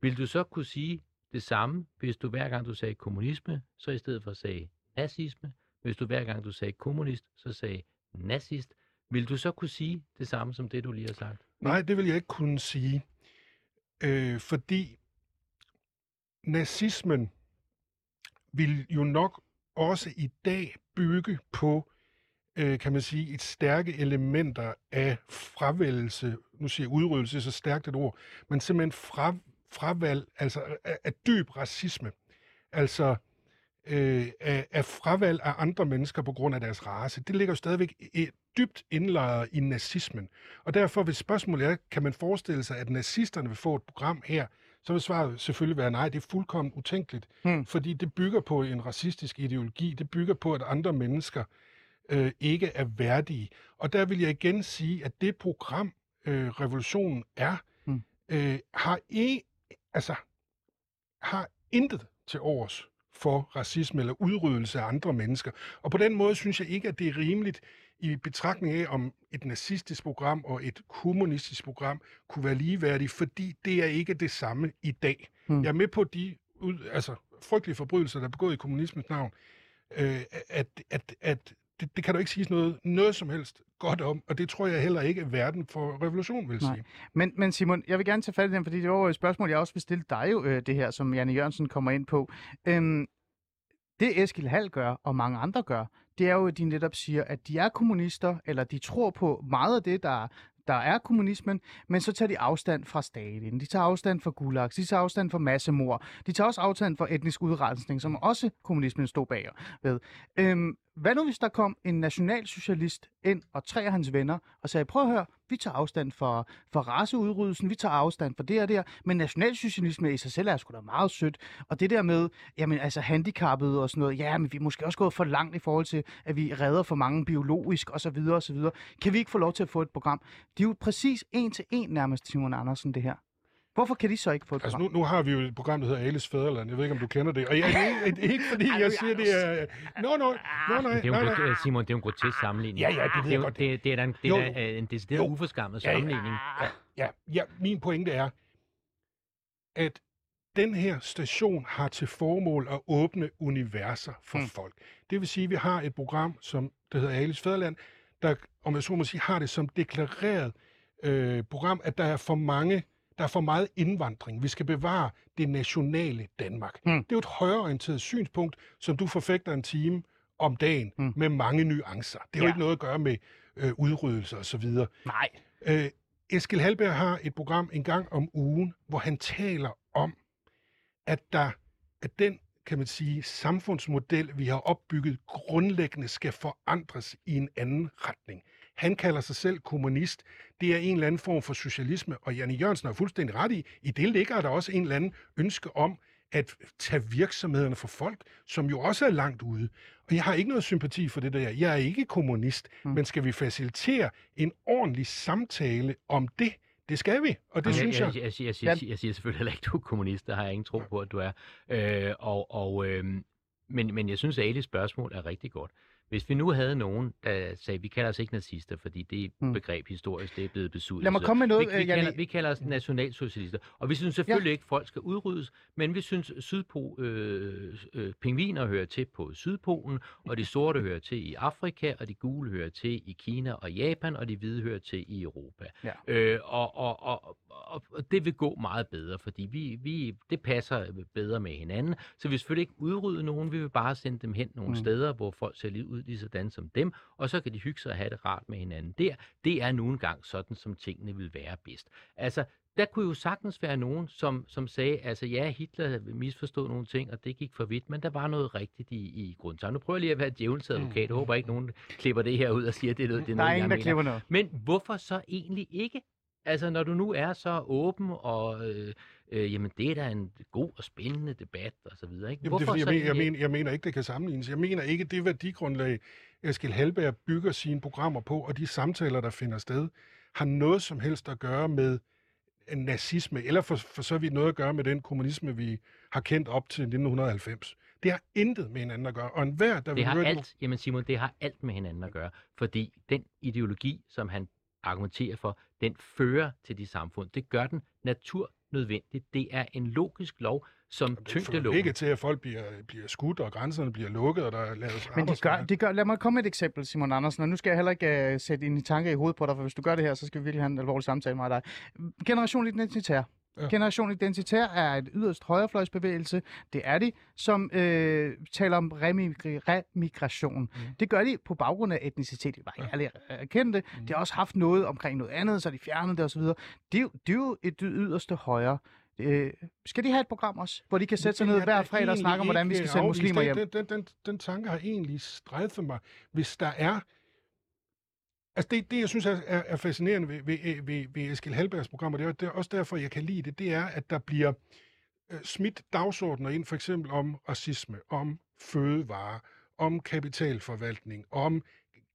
vil du så kunne sige det samme, hvis du hver gang du sagde kommunisme, så i stedet for at sige nazisme, hvis du hver gang du sagde kommunist, så sagde nazist, vil du så kunne sige det samme som det, du lige har sagt?
Nej, det vil jeg ikke kunne sige. Øh, fordi nazismen vil jo nok også i dag bygge på, øh, kan man sige, et stærke elementer af fravælgelse, nu siger jeg udryddelse, så stærkt et ord, men simpelthen fra, fravalg, altså af, af dyb racisme. Altså øh, af, af fravalg af andre mennesker på grund af deres race. Det ligger jo stadigvæk dybt indlejret i nazismen. Og derfor, hvis spørgsmålet er, kan man forestille sig, at nazisterne vil få et program her, så vil svaret selvfølgelig være nej, det er fuldkommen utænkeligt. Hmm. Fordi det bygger på en racistisk ideologi, det bygger på, at andre mennesker øh, ikke er værdige. Og der vil jeg igen sige, at det program, øh, revolutionen er, hmm. øh, har, e, altså, har intet til års for racisme eller udryddelse af andre mennesker. Og på den måde synes jeg ikke, at det er rimeligt i betragtning af, om et nazistisk program og et kommunistisk program kunne være ligeværdige, fordi det er ikke det samme i dag. Hmm. Jeg er med på de ud, altså, frygtelige forbrydelser, der er begået i kommunismens navn, øh, at, at, at det, det kan du ikke sige noget, noget som helst godt om, og det tror jeg heller ikke, at verden for revolution vil
Nej.
sige.
Men, men Simon, jeg vil gerne tage fat i den, fordi det var jo et spørgsmål, jeg også vil stille dig jo, øh, det her, som Janne Jørgensen kommer ind på. Øhm, det Eskil Hall gør, og mange andre gør, det er jo, at de netop siger, at de er kommunister, eller de tror på meget af det, der, der er kommunismen, men så tager de afstand fra Stalin, de tager afstand fra Gulag, de tager afstand fra massemord, de tager også afstand fra etnisk udrensning, som også kommunismen stod bag ved. Øhm, hvad nu hvis der kom en nationalsocialist ind og tre af hans venner og sagde, prøv at høre, vi tager afstand for, for raceudryddelsen, vi tager afstand for det og det her, men nationalsocialisme i sig selv er sgu da meget sødt. Og det der med, jamen altså handicappet og sådan noget, ja, men vi er måske også gået for langt i forhold til, at vi redder for mange biologisk og så videre og så videre. Kan vi ikke få lov til at få et program? Det er jo præcis en til en nærmest, Simon Andersen, det her. Hvorfor kan de så ikke få et
Altså nu, nu har vi jo et program, der hedder Alice Fæderland. Jeg ved ikke, om du kender det. Og jeg, det, det er ikke fordi, jeg siger, det er... Nå, nå, nå, nej,
Det er jo,
nej, nej.
Simon, det er jo en grotesk sammenligning.
Ja, ja, det ved
det er
jeg godt.
Det, det er da en, det
Jo.
er øh, en decideret
Jo.
uforskammet
Ja, ja.
sammenligning.
Ja, ja, min pointe er, at den her station har til formål at åbne universer for mm. folk. Det vil sige, at vi har et program, som der hedder Alice Fæderland, der, om jeg så må sige, har det som deklareret øh, program, at der er for mange der er for meget indvandring. Vi skal bevare det nationale Danmark. Mm. Det er jo et højreorienteret synspunkt, som du forfægter en time om dagen mm. med mange nuancer. Det har ja. ikke noget at gøre med øh, udryddelse og så videre.
Nej.
Øh, Eskil Halberg har et program en gang om ugen, hvor han taler om, at der at den kan man sige, samfundsmodel, vi har opbygget, grundlæggende skal forandres i en anden retning. Han kalder sig selv kommunist. Det er en eller anden form for socialisme, og Janne Jørgensen har fuldstændig ret i. I det ligger der også en eller anden ønske om at tage virksomhederne for folk, som jo også er langt ude. Og jeg har ikke noget sympati for det der. Jeg er ikke kommunist, mm. men skal vi facilitere en ordentlig samtale om det? Det skal vi, og det
jeg,
synes jeg...
Jeg, jeg, jeg, jeg, siger, jeg siger selvfølgelig heller ikke, at du er kommunist. Der har jeg ingen tro på, at du er. Øh, og, og, øh, men, men jeg synes, at Alis spørgsmål er rigtig godt. Hvis vi nu havde nogen, der sagde, vi kalder os ikke nazister, fordi det
Mm.
begreb historisk, det er blevet besudlet.
Lad mig komme med noget,
vi, vi,
øh,
kalder, vi kalder os nationalsocialister. Og vi synes selvfølgelig ja. ikke, at folk skal udryddes, men vi synes, sydpo, øh, øh, pingviner hører til på Sydpolen, og de sorte hører til i Afrika, og de gule hører til i Kina og Japan, og de hvide hører til i Europa.
Ja.
Øh, og, og, og, og, og det vil gå meget bedre, fordi vi, vi, det passer bedre med hinanden. Så vi vil selvfølgelig ikke udrydde nogen, vi vil bare sende dem hen nogle
Mm.
mm. steder, hvor folk ser lige ud lige sådan som dem, og så kan de hygge sig og have det rart med hinanden der. Det er nu engang sådan, som tingene vil være bedst. Altså, der kunne jo sagtens være nogen, som, som sagde, altså ja, Hitler havde misforstået nogle ting, og det gik for vidt, men der var noget rigtigt i, i grunden. Så nu prøver jeg lige at være djævelens advokat. Jeg håber ikke, nogen klipper det her ud og siger, at det er noget, det er
Der er
noget,
ingen,
jeg
der
mener.
klipper noget.
Men hvorfor så egentlig ikke? Altså, når du nu er så åben, og øh, øh, jamen, det er da en god og spændende debat, og så videre, ikke?
Jamen, det er, fordi, jeg, mener, jeg, mener, jeg mener ikke, det kan sammenlignes. Jeg mener ikke, det værdigrundlag, Eskild Halberg bygger sine programmer på, og de samtaler, der finder sted, har noget som helst at gøre med nazisme, eller for, for så vidt noget at gøre med den kommunisme, vi har kendt op til 1990. Det har intet med hinanden at gøre. Og enhver, der
Det
vil
har
høre
alt, jamen Simon, det har alt med hinanden at gøre. Fordi den ideologi, som han argumenterer for, den fører til de samfund. Det gør den naturnødvendigt. Det er en logisk lov, som
det
tyngdeloven.
ikke til, at folk bliver, bliver skudt, og grænserne bliver lukket, og der laves
Men det gør, det gør, lad mig komme med et eksempel, Simon Andersen, og nu skal jeg heller ikke uh, sætte en tanke i hovedet på dig, for hvis du gør det her, så skal vi virkelig have en alvorlig samtale med dig. Generation Identitær.
Ja.
Generation Identitær er et yderst højrefløjsbevægelse, det er de, som øh, taler om remigri- remigration. Mm. Det gør de på baggrund af etnicitet, det var ikke alle erkendte. Mm. De har også haft noget omkring noget andet, så de fjernede det osv. Det, er jo- det er jo et yderste højre. Øh, skal de have et program også, hvor de kan sætte sig ned
er
hver
da
fredag og snakke om, hvordan vi skal sende muslimer hjem?
Den, den, den, den tanke har egentlig strejfet mig. Hvis der er... Altså det, det jeg synes er, er, fascinerende ved, ved, ved, ved Eskild Halbergs program, og det er, det er også derfor, jeg kan lide det, det er, at der bliver øh, smidt dagsordner ind, for eksempel om racisme, om fødevare, om kapitalforvaltning, om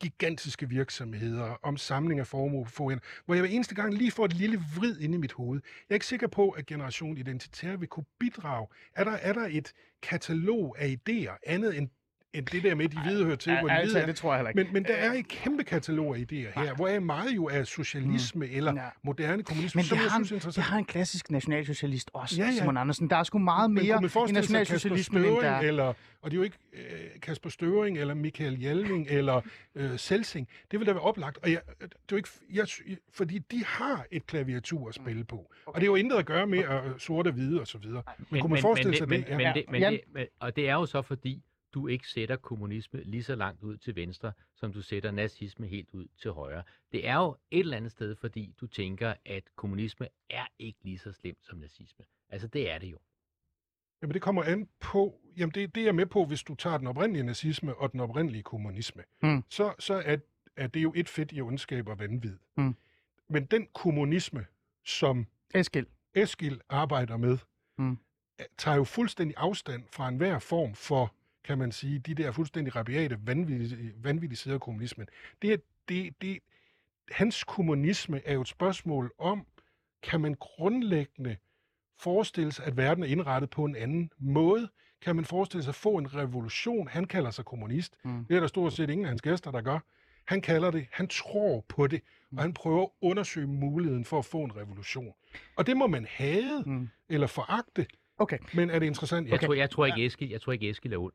gigantiske virksomheder, om samling af formue på få hænder, hvor jeg hver eneste gang lige får et lille vrid inde i mit hoved. Jeg er ikke sikker på, at Generation Identitær vil kunne bidrage. Er der, er der et katalog af idéer, andet end end det der med, at de hvide hører til,
Ja,
hvor de hvide er.
det tror jeg heller ikke.
Men, men der er et kæmpe katalog af idéer her, hvor er meget jo af socialisme mm. eller
Ja.
moderne kommunisme,
Men
som
det
jeg
har,
synes er
en, det
interessant.
har en klassisk nationalsocialist også,
Ja,
ja. Simon Andersen. Der er sgu meget
Men
mere i
sig
nationalsocialismen, end der er.
eller, og det er jo ikke øh, Kasper Støvring, eller Michael Hjalming, eller øh, Selsing. Det vil da være oplagt. Og jeg, det er jo ikke, jeg, fordi de har et klaviatur at spille på. Okay. Og det er jo intet at gøre med øh, sort og hvide og så videre. Men, kunne man forestille sig
men,
det?
Men,
Ja.
men, det, men men, og det er jo så fordi, du ikke sætter kommunisme lige så langt ud til venstre, som du sætter nazisme helt ud til højre. Det er jo et eller andet sted, fordi du tænker, at kommunisme er ikke lige så slemt som nazisme. Altså, det er det jo.
Jamen det kommer an på, jamen det, det er jeg med på, hvis du tager den oprindelige nazisme og den oprindelige kommunisme.
Mm.
Så, så er, er det jo et fedt i ondskab og vanvid.
Mm.
Men den kommunisme, som
Eskild.
Eskil arbejder med,
Mm.
tager jo fuldstændig afstand fra enhver form for, kan man sige, de der fuldstændig rabiate, vanvittige, vanvittige sider af kommunismen. Det, er- det, det, hans kommunisme er jo et spørgsmål om, kan man grundlæggende forestille sig, at verden er indrettet på en anden måde? Kan man forestille sig at få en revolution? Han kalder sig kommunist.
Mm.
Det er der stort set ingen af hans gæster, der gør. Han kalder det, han tror på det, og han prøver at undersøge muligheden for at få en revolution. Og det må man have
Mm.
eller foragte.
Okay.
Men er det interessant?
Jeg, okay. tror, jeg, tror ikke, Eskild, jeg tror ikke, Eskild er ond.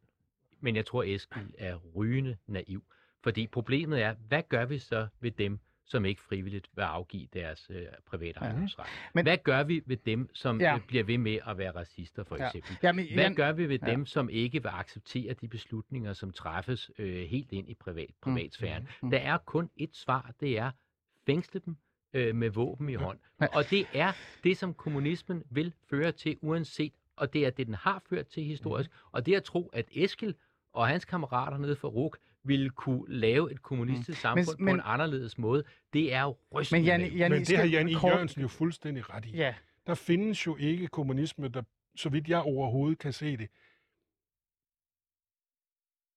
Men jeg tror, Eskild er rygende naiv. Fordi problemet er, hvad gør vi så ved dem, som ikke frivilligt vil afgive deres øh, private
Ja.
ejendomsret?
Men-
Men... Hvad gør vi ved dem, som
Ja.
ja. bliver ved med at være racister, for
Ja.
eksempel?
Jamen,
Hvad gør vi ved
Ja.
dem, som ikke vil acceptere de beslutninger, som træffes øh, helt ind i privat, privatsfæren?
mm.
Der er kun et svar, det er fængsle dem øh, med våben i hånd.
Ja.
Og det er det, som kommunismen vil føre til, uanset, og det er det, den har ført til historisk.
Mhm.
Og det at tro, at Eskil og hans kammerater nede for RUK ville kunne lave et kommunistisk samfund
Mhm. men-
på en anderledes måde, det er jo rystende.
Men Jan,
naivt.
Jan,
Men det har Jan I.
kort-
Jørgensen jo fuldstændig ret i.
Ja,
Der findes jo ikke kommunisme, der, så vidt jeg overhovedet kan se det,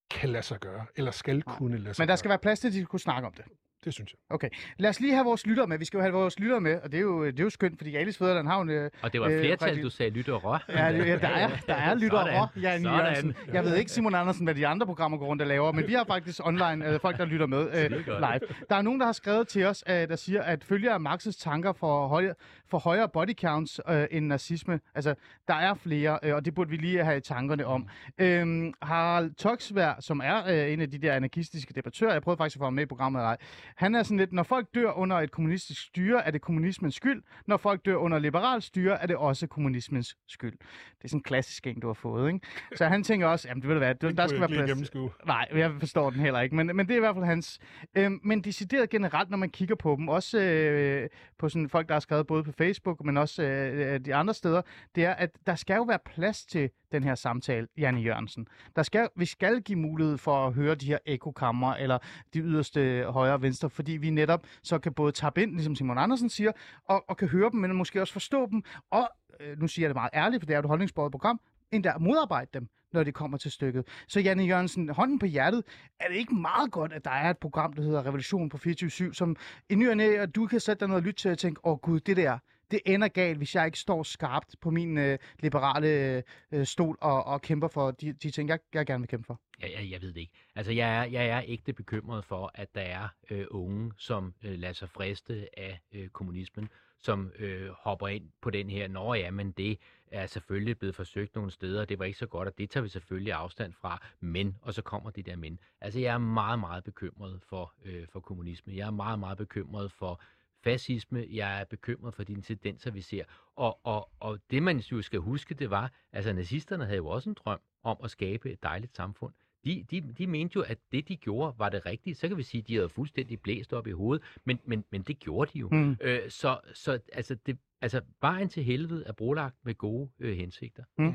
kan lade sig gøre, eller skal kunne lade sig
men der
gøre.
skal være plads til, at de kunne snakke om det.
Det synes jeg.
Okay, lad os lige have vores lytter med. Vi skal jo have vores lytter med, og det er jo, det er jo skønt, fordi Alice Fæderland har en... øh,
Og det var
øh,
flertal,
rigtig-
du sagde lytter og rør.
Ja, det, ja, der er, der er lytter og Jan. Jørgensen. Jeg ved ikke, Simon Andersen, hvad de andre programmer går rundt og laver, men vi har faktisk online øh, folk, der lytter med øh, live. Der er nogen, der har skrevet til os, øh, der siger, at følger af Marx's tanker for, højere, for højere body counts øh, end nazisme. Altså, der er flere, øh, og det burde vi lige have i tankerne om. Øhm, Harald Toksvær, som er øh, en af de der anarkistiske debattører, jeg prøvede faktisk at få ham med i programmet, eller ej, han er sådan lidt, når folk dør under et kommunistisk styre, er det kommunismens skyld. Når folk dør under liberalt styre, er det også kommunismens skyld. Det er sådan en klassisk en, du har fået, ikke? Så han tænker også, jamen det hvad,
Den
der, der skal være plads.
gennemskue.
Nej, jeg forstår den heller ikke, men, men det er i hvert fald hans. Øhm, men decideret generelt, når man kigger på dem, også øh, på sådan folk, der har skrevet både på Facebook, men også øh, de andre steder, det er, at der skal jo være plads til den her samtale, Janne Jørgensen. Der skal, vi skal give mulighed for at høre de her ekokammer, eller de yderste højre og venstre, Altså, fordi vi netop så kan både tappe ind, ligesom Simon Andersen siger, og, og kan høre dem, men måske også forstå dem, og øh, nu siger jeg det meget ærligt, for det er jo et holdningsbordet program, endda modarbejde dem, når det kommer til stykket. Så Janne Jørgensen, hånden på hjertet, er det ikke meget godt, at der er et program, der hedder Revolution på 24 som i ny og næ, at du kan sætte dig ned og lytte til og tænke, åh oh, gud, det der, det ender galt, hvis jeg ikke står skarpt på min øh, liberale øh, stol og, og kæmper for de, de ting, jeg, jeg gerne vil kæmpe for.
Jeg, jeg, jeg ved det ikke. Altså, jeg er, jeg er ægte bekymret for, at der er øh, unge, som øh, lader sig friste af øh, kommunismen, som øh, hopper ind på den her, nå ja, men det er selvfølgelig blevet forsøgt nogle steder, og det var ikke så godt, og det tager vi selvfølgelig afstand fra, men, og så kommer det der men. Altså, jeg er meget, meget bekymret for, øh, for kommunisme. Jeg er meget, meget bekymret for fascisme. Jeg er bekymret for de tendenser, vi ser. Og, og, og det, man jo skal huske, det var, altså nazisterne havde jo også en drøm om at skabe et dejligt samfund. De, de, de mente jo, at det, de gjorde, var det rigtige. Så kan vi sige, at de havde fuldstændig blæst op i hovedet, men, men, men det gjorde de jo.
Mm.
Øh, så så altså, det, altså, vejen til helvede er brolagt med gode øh, hensigter.
Mm.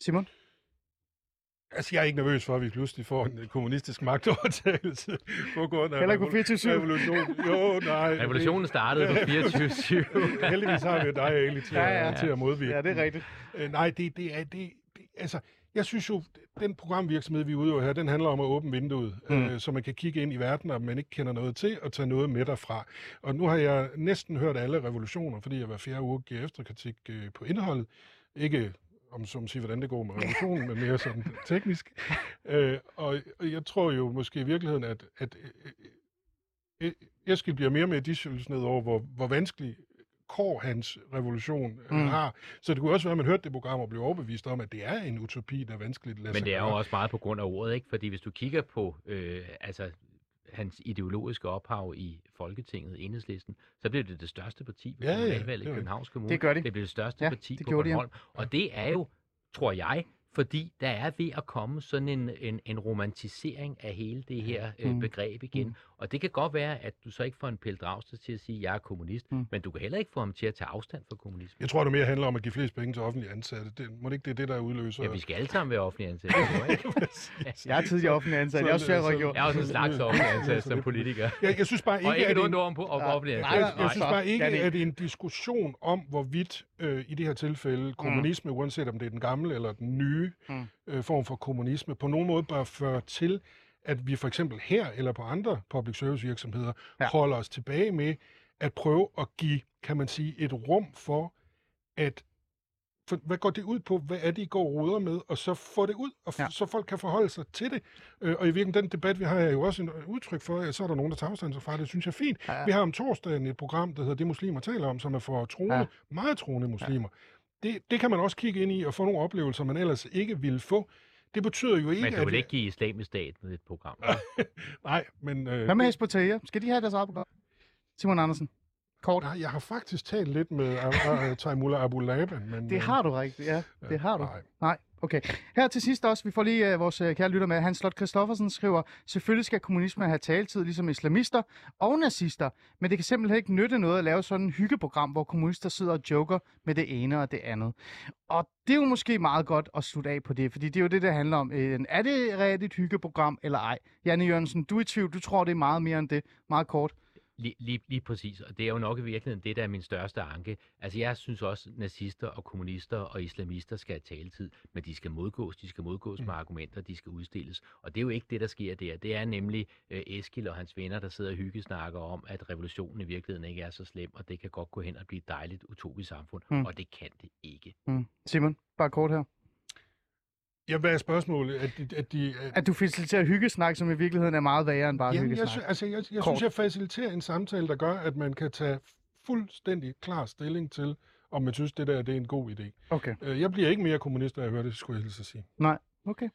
Simon?
Altså, jeg er ikke nervøs for, at vi pludselig får en kommunistisk magtovertagelse på grund af
Heller ikke på 24/7.
revolution. Jo, nej.
Revolutionen startede på 24-7.
Heldigvis har vi jo dig, egentlig, til,
Ja,
ja,
ja.
ja. til at modvirke.
Ja, det er rigtigt.
Øh, nej, det, det er... Det, det, altså, Jeg synes jo, den programvirksomhed, vi udøver her, den handler om at åbne vinduet, mm. øh, så man kan kigge ind i verden, og man ikke kender noget til, og tage noget med derfra. Og nu har jeg næsten hørt alle revolutioner, fordi jeg hver fjerde uge giver efterkritik øh, på indholdet. Ikke om som sige, hvordan det går med revolutionen, men mere sådan teknisk. Øh, og og jeg tror jo måske i virkeligheden, at, at øh, øh, Eskild bliver mere med ned over, hvor, hvor vanskelig kår hans revolution øh,
Mm.
har. Så det kunne også være, at man hørte det program og blev overbevist om, at det er en utopi, der er vanskeligt at lade
Men det er jo også meget på grund af ordet, ikke? Fordi hvis du kigger på øh, altså, hans ideologiske ophav i Folketinget, Enhedslisten, så blev det det største parti ved
Ja, ja, det
i Københavns Kommune.
Det gør de.
Det blev det største
Ja,
parti
det
på
gjorde de, ja.
Bornholm. Og det er jo, tror jeg, fordi der er ved at komme sådan en, en, en romantisering af hele det her øh,
Mm.
begreb igen.
Mm.
Og det kan godt være, at du så ikke får en Pelle Dragsted til at sige, at jeg er kommunist,
Mm.
men du kan heller ikke få ham til at tage afstand fra kommunisme.
Jeg tror, det mere handler om at give flest penge til offentlige ansatte. Det, må det ikke det er det, der udløser...
Ja, vi skal alle sammen være offentlige ansatte. jeg ikke?
Jeg er tidligere offentlig ansat. Jeg er også.
Jeg er også en slags offentlig ansat som politiker.
Jeg, jeg synes bare ikke,
Og ikke
at en-
ord på op offentlig
Nej,
ansat.
Jeg, jeg synes bare ikke, at en diskussion om, hvorvidt øh, i det her tilfælde kommunisme, uanset om det er den gamle eller den nye
Mm.
øh, form for kommunisme, på nogen måde bør føre til, at vi for eksempel her eller på andre public service virksomheder
Ja.
ja. holder os tilbage med at prøve at give, kan man sige, et rum for, at for, hvad går det ud på? Hvad er det, I går og roder med? Og så få det ud, og f-
Ja.
så folk kan forholde sig til det. Øh, og i virkeligheden, den debat, vi har, er jo også en udtryk for, at så er der nogen, der tager afstand fra det. Synes jeg er fint.
Ja, ja.
Vi har om torsdagen et program, der hedder Det Muslimer taler om, som er for troende,
Ja.
ja. meget troende muslimer. Det, det kan man også kigge ind i og få nogle oplevelser, man ellers ikke ville få. Det betyder jo ikke,
Men du
at...
vil ikke give islamisk stat med et program.
Nej, men... Øh,
Hvad med Tahir? Skal de have deres eget program? Simon Andersen. Kort.
Nej, jeg har faktisk talt lidt med uh, uh, Taimullah Abu Laban, men...
Det
øh,
har du rigtigt, ja. Det har du.
Nej.
Nej, okay. Her til sidst også, vi får lige uh, vores uh, kære lytter med. Hans Slot Christoffersen skriver, selvfølgelig skal kommunisme have taletid, ligesom islamister og nazister, men det kan simpelthen ikke nytte noget at lave sådan en hyggeprogram, hvor kommunister sidder og joker med det ene og det andet. Og det er jo måske meget godt at slutte af på det, fordi det er jo det, det handler om. Øh, er det reelt et hyggeprogram eller ej? Janne Jørgensen, du er i tvivl, du tror, det er meget mere end det. Meget kort.
Lige, lige, lige præcis, og det er jo nok i virkeligheden det, der er min største anke. Altså jeg synes også, at nazister og kommunister og islamister skal have taletid, men de skal modgås, de skal modgås mm. med argumenter, de skal udstilles. Og det er jo ikke det, der sker der. Det er nemlig øh, Eskil og hans venner, der sidder og hyggesnakker om, at revolutionen i virkeligheden ikke er så slem, og det kan godt gå hen og blive et dejligt utopisk samfund,
Mm.
og det kan det ikke.
Mm. Simon, bare kort her.
Ja, hvad er spørgsmålet? At de, at de, at,
At du faciliterer hyggesnak, som i virkeligheden er meget værre end bare
Jamen,
hyggesnak.
jeg, sy- altså, jeg, jeg
Kort.
synes, jeg faciliterer en samtale, der gør, at man kan tage fuldstændig klar stilling til, om man synes, det der det er en god idé.
Okay.
Øh, Jeg bliver ikke mere kommunist, da jeg hører det, skulle jeg hilse at sige.
Nej. Okay.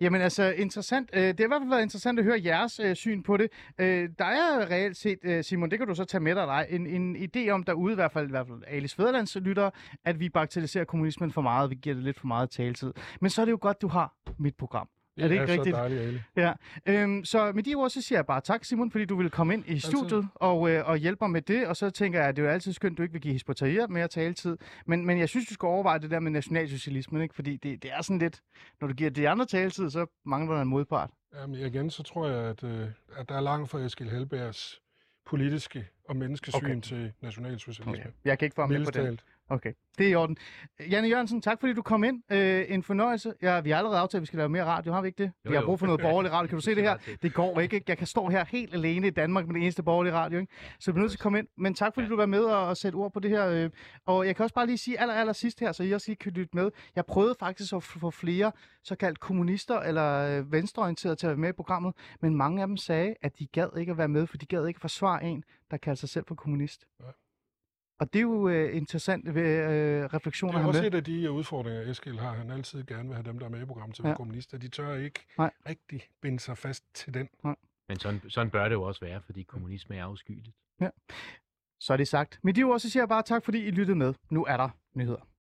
Jamen altså, interessant. Øh, det har i hvert fald været interessant at høre jeres øh, syn på det. Øh, Der er reelt set, øh, Simon, det kan du så tage med dig, dig en, en idé om derude, i hvert fald, i hvert fald Alice Fæderlands lytter, at vi bagatelliserer kommunismen for meget, vi giver det lidt for meget taletid. Men så er det jo godt, du har mit program.
Det
er det ikke
er
rigtigt?
så dejligt, Ali.
Ja, øhm, så med de ord, så siger jeg bare tak, Simon, fordi du ville komme ind i studiet og, øh, og hjælpe mig med det. Og så tænker jeg, at det er jo altid skønt, at du ikke vil give Hisbotahir mere taletid. Men, men jeg synes, du skal overveje det der med nationalsocialismen, ikke? fordi det, det er sådan lidt, når du giver de andre taletid, så mangler der en modpart.
Jamen, igen, så tror jeg, at, øh, at der er langt fra Eskild Helbergs politiske og menneskesyn
Okay.
til nationalsocialisme.
Okay. Jeg kan ikke få ham med på
talt.
Okay, det er i orden. Janne Jørgensen, tak fordi du kom ind. Øh, en fornøjelse. Ja, vi har allerede aftalt, at vi skal lave mere radio, har vi ikke det?
Jo,
vi har brug for noget borgerlig radio. Kan du se det her?
Det er
går ikke. Jeg kan stå her helt alene i Danmark med det eneste borgerlige radio. Ikke? Så jeg bliver nødt til at komme ind. Men tak fordi du var med og, og sætte ord på det her. Øh. Og jeg kan også bare lige sige aller, aller sidst her, så I også lige kan lytte med. Jeg prøvede faktisk at få flere såkaldt kommunister eller øh, venstreorienterede til at være med i programmet. Men mange af dem sagde, at de gad ikke at være med, for de gad ikke forsvare en, der kaldte sig selv for kommunist.
Ja.
Og det er jo øh, interessant ved øh, refleksioner
Det er også
med.
et af de øh, udfordringer, Eskild har. Han altid gerne vil have dem, der er med i programmet til at
Ja.
kommunister. De tør ikke
Nej.
rigtig binde sig fast til den.
Men sådan, sådan bør det jo også være, fordi kommunisme er afskyeligt.
Så er det sagt. Med de ord, så siger jeg bare tak, fordi I lyttede med. Nu er der nyheder.